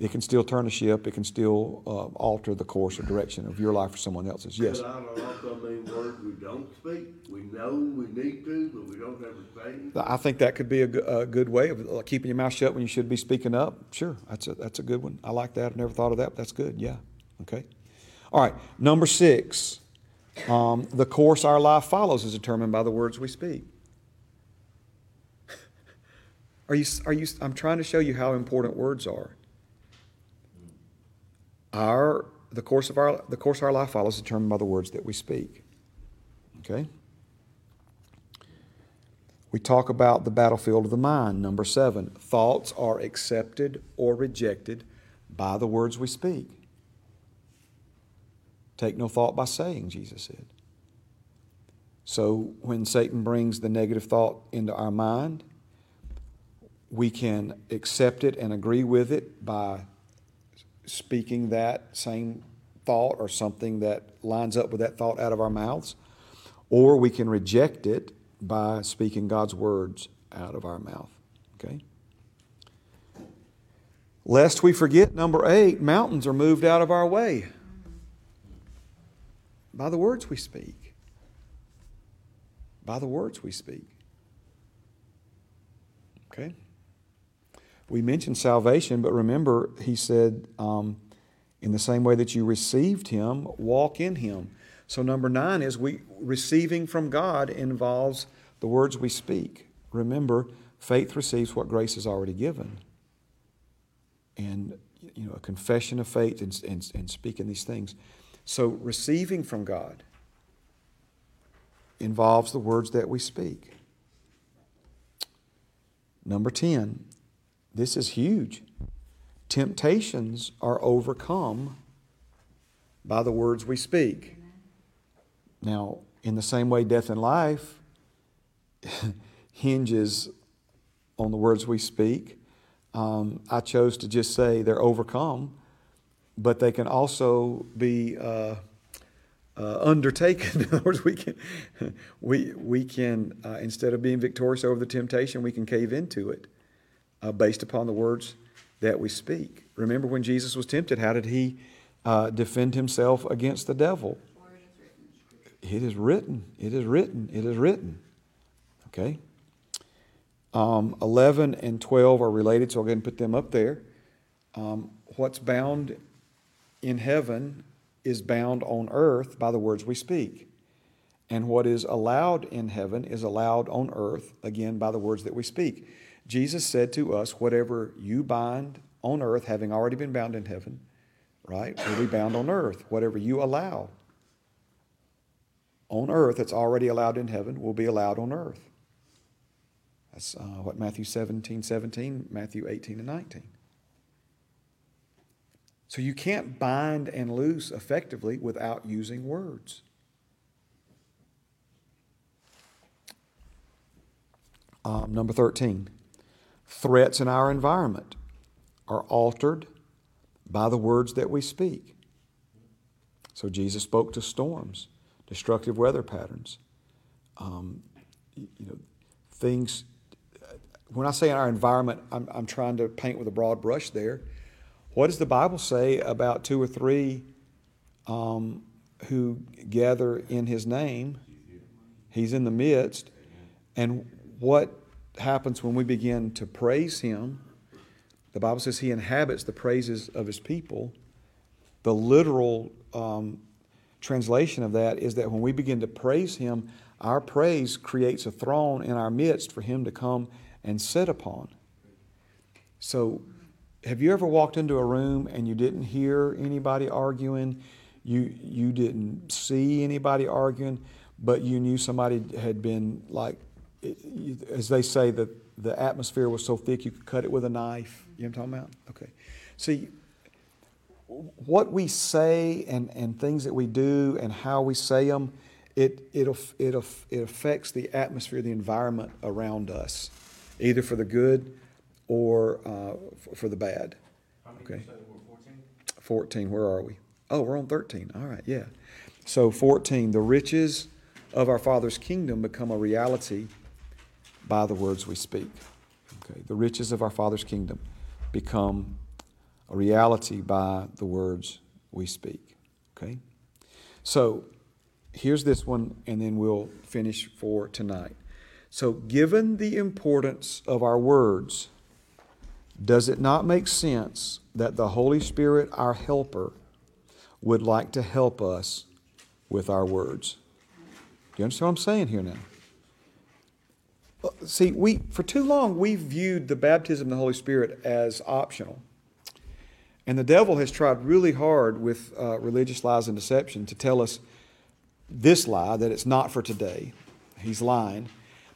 it can still turn a ship, it can still uh, alter the course or direction of your life or someone else's. Yes. I also mean words we don't speak. We know we need to, but we don't ever say. I think that could be a, a good way of uh, keeping your mouth shut when you should be speaking up. Sure, that's a, that's a good one. I like that. I've never thought of that. But that's good. Yeah. Okay. All right. Number six. Um, the course our life follows is determined by the words we speak. Are you, are you, I'm trying to show you how important words are. Our, the course of our, the course our life follows is determined by the words that we speak. Okay? We talk about the battlefield of the mind. Number seven, thoughts are accepted or rejected by the words we speak. Take no thought by saying, Jesus said. So when Satan brings the negative thought into our mind, we can accept it and agree with it by speaking that same thought or something that lines up with that thought out of our mouths, or we can reject it by speaking God's words out of our mouth. Okay? Lest we forget, number eight, mountains are moved out of our way by the words we speak. By the words we speak. Okay? We mentioned salvation, but remember, he said, um, in the same way that you received him, walk in him. So, number nine is we receiving from God involves the words we speak. Remember, faith receives what grace has already given. And, you know, a confession of faith and, and, and speaking these things. So, receiving from God involves the words that we speak. Number 10, this is huge. Temptations are overcome by the words we speak. Now, in the same way, death and life hinges on the words we speak. Um, I chose to just say they're overcome, but they can also be uh, uh, undertaken. In other words, we can, we, we can uh, instead of being victorious over the temptation, we can cave into it uh, based upon the words that we speak. Remember when Jesus was tempted, how did he uh, defend himself against the devil? It is written. It is written. It is written. Okay? Um, 11 and 12 are related, so I'll go ahead and put them up there. Um, what's bound in heaven is bound on earth by the words we speak. And what is allowed in heaven is allowed on earth, again, by the words that we speak. Jesus said to us, Whatever you bind on earth, having already been bound in heaven, right, will be bound on earth. Whatever you allow on earth that's already allowed in heaven will be allowed on earth. That's uh, what Matthew 17, 17, Matthew 18 and 19. So you can't bind and loose effectively without using words. Um, number 13. Threats in our environment are altered by the words that we speak. So Jesus spoke to storms, destructive weather patterns, um, you know, things. When I say in our environment, I'm, I'm trying to paint with a broad brush there. What does the Bible say about two or three um, who gather in His name? He's in the midst. And what happens when we begin to praise Him? The Bible says He inhabits the praises of His people. The literal um, translation of that is that when we begin to praise Him, our praise creates a throne in our midst for Him to come and sit upon. So, have you ever walked into a room and you didn't hear anybody arguing? You, you didn't see anybody arguing, but you knew somebody had been like, as they say, that the atmosphere was so thick you could cut it with a knife. You know what I'm talking about? Okay. See, what we say and, and things that we do and how we say them, it, it, it, it affects the atmosphere, the environment around us, either for the good or uh, for the bad. Okay. percent were fourteen? 14, where are we? Oh, we're on 13. All right, yeah. So 14, the riches of our Father's kingdom become a reality by the words we speak. Okay, the riches of our Father's kingdom become a reality by the words we speak. Okay? So here's this one, and then we'll finish for tonight. So, given the importance of our words, does it not make sense that the Holy Spirit, our helper, would like to help us with our words? Do you understand what I'm saying here now? Uh, See, we for too long we've viewed the baptism of the Holy Spirit as optional. And the devil has tried really hard with uh, religious lies and deception to tell us this lie that it's not for today. He's lying.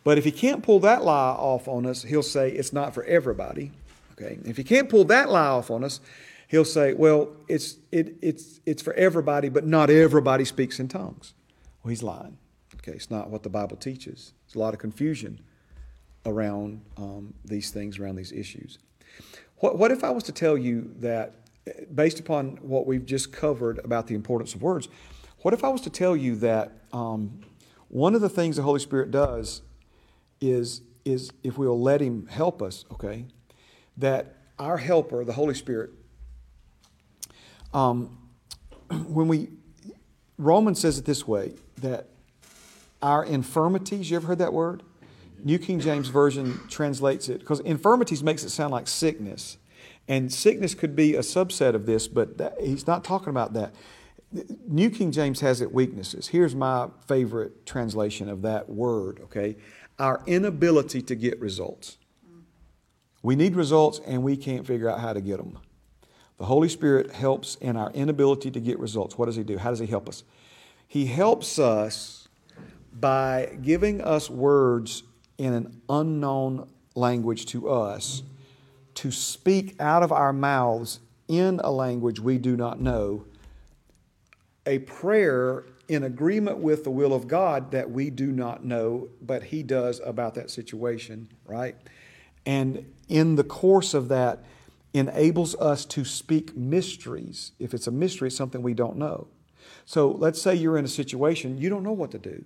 But if he can't pull that lie off on us, he'll say it's not for everybody. Okay. If he can't pull that lie off on us, he'll say, well, it's it, it's it's for everybody, but not everybody speaks in tongues. Well, he's lying. Okay, it's not what the Bible teaches. There's a lot of confusion around um, these things, around these issues. What, what if I was to tell you that, based upon what we've just covered about the importance of words, what if I was to tell you that um, one of the things the Holy Spirit does is, is if we'll let Him help us, okay, that our helper, the Holy Spirit, um, when we, Romans says it this way that our infirmities, you ever heard that word? New King James Version translates it because infirmities makes it sound like sickness. And sickness could be a subset of this, but that, he's not talking about that. New King James has it weaknesses. Here's my favorite translation of that word, okay? Our inability to get results. We need results and we can't figure out how to get them. The Holy Spirit helps in our inability to get results. What does He do? How does He help us? He helps us by giving us words in an unknown language to us to speak out of our mouths in a language we do not know a prayer in agreement with the will of God that we do not know, but He does about that situation, right? And in the course of that, enables us to speak mysteries. If it's a mystery, it's something we don't know. So let's say you're in a situation, you don't know what to do.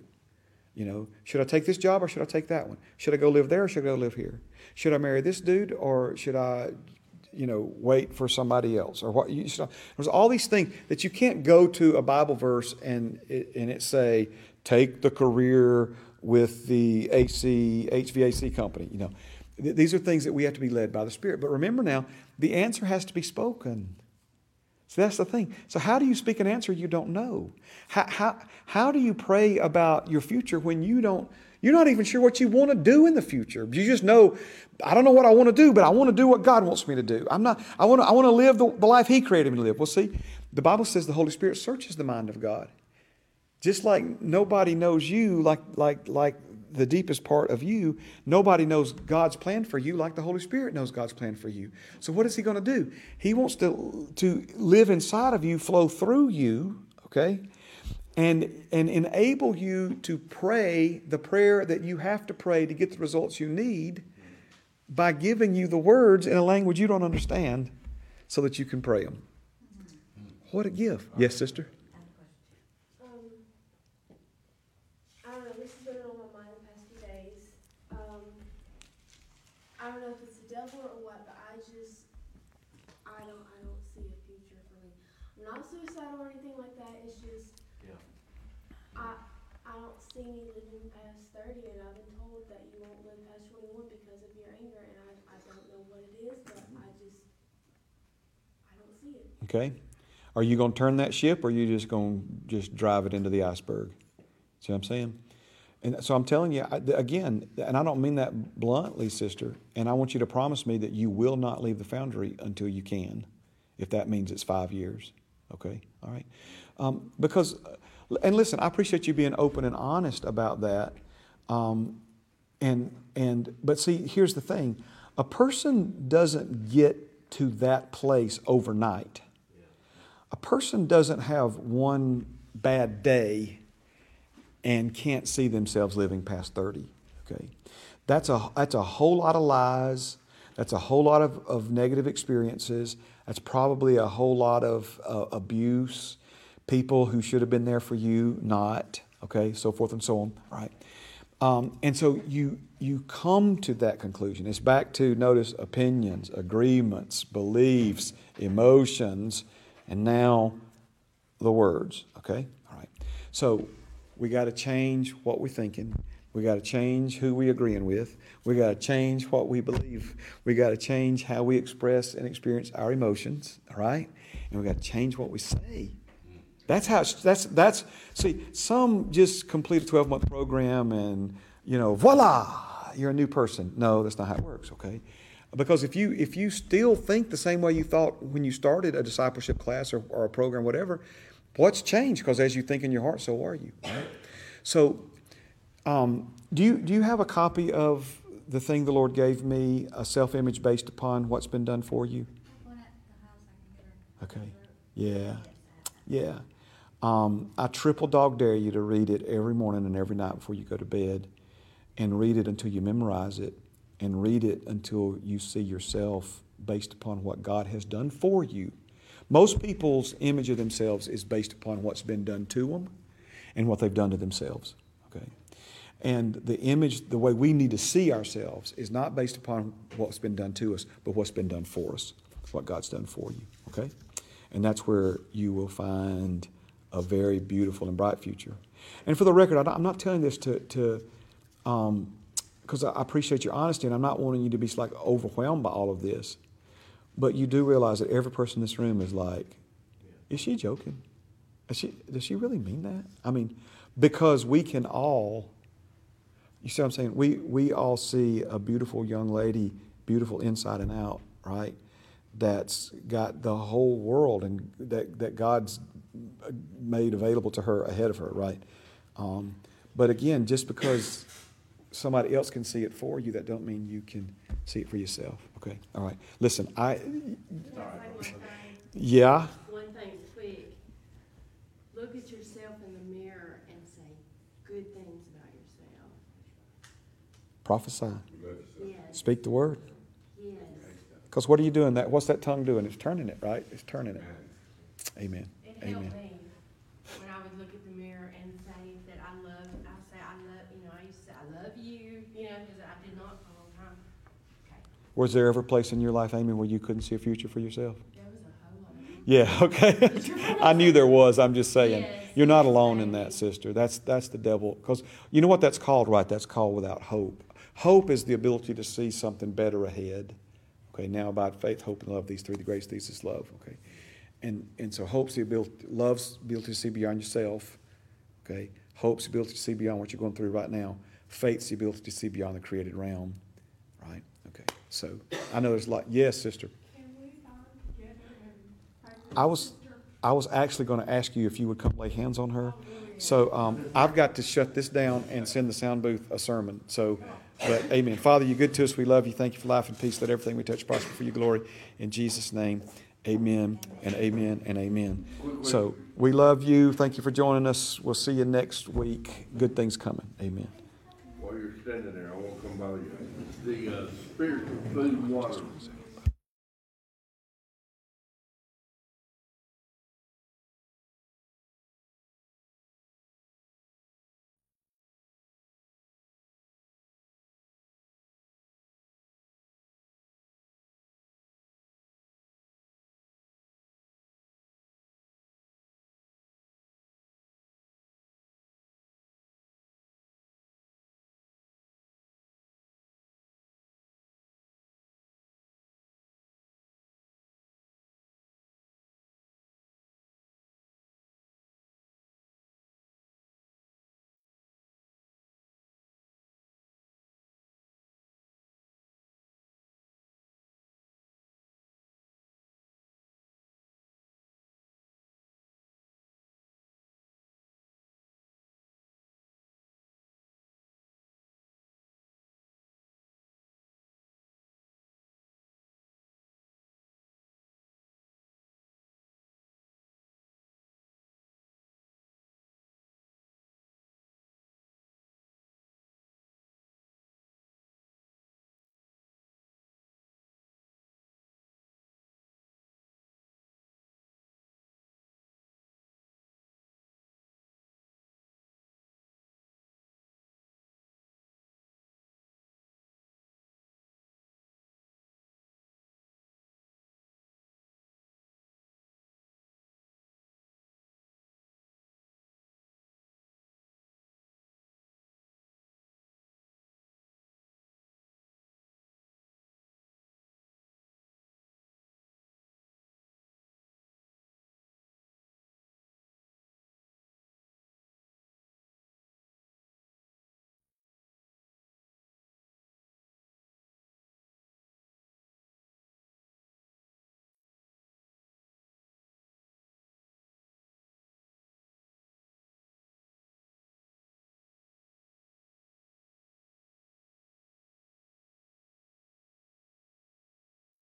You know, should I take this job or should I take that one? Should I go live there or should I go live here? Should I marry this dude or should I, you know, wait for somebody else? Or what? You, should, there's all these things that you can't go to a Bible verse and it, and it say, take the career with the AC HVAC company. You know, Th- these are things that we have to be led by the Spirit. But remember now, the answer has to be spoken. So that's the thing. So, how do you speak an answer you don't know? How, how, how do you pray about your future when you don't, you're not even sure what you want to do in the future? You just know, I don't know what I want to do, but I want to do what God wants me to do. I'm not, I want to, I want to live the, the life He created me to live. Well, see, the Bible says the Holy Spirit searches the mind of God. Just like nobody knows you like, like, like the deepest part of you, nobody knows God's plan for you like the Holy Spirit knows God's plan for you. So what is he going to do? He wants to to live inside of you, flow through you, okay? And and enable you to pray the prayer that you have to pray to get the results you need by giving you the words in a language you don't understand so that you can pray them. What a gift. Yes, sister. Um, I don't know, this has been on my mind the past few days. Um, I don't know if it's the devil or what, but I just, I don't, I don't see a future for me. I'm not suicidal or anything like that, it's just, Yeah. I, I don't see me living past thirty, and I've been told that you won't live past twenty-one because of your anger, and I, I don't know what it is, but mm-hmm. I just, I don't see it. Okay. Are you going to turn that ship or are you just going to just drive it into the iceberg? See what I'm saying? And so I'm telling you, again, and I don't mean that bluntly, sister, and I want you to promise me that you will not leave the foundry until you can, if that means it's five years. Okay? All right? Um, because, and listen, I appreciate you being open and honest about that. Um, and, and, but see, here's the thing a person doesn't get to that place overnight a person doesn't have one bad day and can't see themselves living past 30 okay? That's a that's a whole lot of lies. That's a whole lot of, of negative experiences. That's probably a whole lot of uh, abuse. People who should have been there for you not okay? So forth and so on right? Um, and so you you come to that conclusion. It's back to notice opinions agreements beliefs emotions and now the words, okay? All right. So we got to change what we're thinking. We got to change who we're agreeing with. We got to change what we believe. We got to change how we express and experience our emotions, all right? And we got to change what we say. That's how that's that's see some just complete a 12 month program and you know voila you're a new person. No, that's not how it works, okay? Because if you if you still think the same way you thought when you started a discipleship class or, or a program, whatever, what's changed? Because as you think in your heart, so are you. Right? So, um, do you do you have a copy of the thing the Lord gave me, a self image based upon what's been done for you? One at the house I can get her. Okay. Yeah. Yeah. Um, I triple dog dare you to read it every morning and every night before you go to bed, and read it until you memorize it and read it until you see yourself based upon what God has done for you. Most people's image of themselves is based upon what's been done to them and what they've done to themselves. Okay? And the image, the way we need to see ourselves, is not based upon what's been done to us, but what's been done for us, what God's done for you. Okay? And that's where you will find a very beautiful and bright future. And for the record, I'm not telling this to, to um, because I appreciate your honesty and I'm not wanting you to be like overwhelmed by all of this. But you do realize that every person in this room is like, is she joking? Is she, does she really mean that? I mean, because we can all, you see what I'm saying? We, we all see a beautiful young lady, beautiful inside and out, right? That's got the whole world and that, that God's made available to her ahead of her, right? Um, but again, just because somebody else can see it for you, that don't mean you can see it for yourself. Okay, all right. Listen, I, yeah, One thing quick, look at yourself in the mirror and say good things about yourself. prophesy. Yes. Speak the word. Yes. Because what are you doing? That what's that tongue doing? It's turning it, right? It's turning it. Amen. Amen. me when I would look at the mirror and say that I love, I say I love, you know, I used to say I love you, you know, because I did not for a long time. Okay, Was there ever a place in your life, Amy, where you couldn't see a future for yourself? there was a whole lot. Yeah, okay. I knew there was. I'm just saying. You're not alone in that, sister. That's that's the devil. Because you know what that's called, right? That's called without hope. Hope is the ability to see something better ahead. Okay, now about faith, hope, and love, these three, the greatest these is love. Okay. And and so hope's the ability love's the ability to see beyond yourself. Okay. Hope's the ability to see beyond what you're going through right now. Faith's the ability to see beyond the created realm. So I know there's a lot yes, sister. I was. I was actually going to ask you if you would come lay hands on her. So um, I've got to shut this down and send the sound booth a sermon. So, but Amen. Father, you're good to us. We love you. Thank you for life and peace. Let everything we touch prosper for your glory. In Jesus' name, Amen and Amen and Amen. So we love you. Thank you for joining us. We'll see you next week. Good things coming. Amen. While you're standing there, I won't come bother you. The, uh, spiritual food and water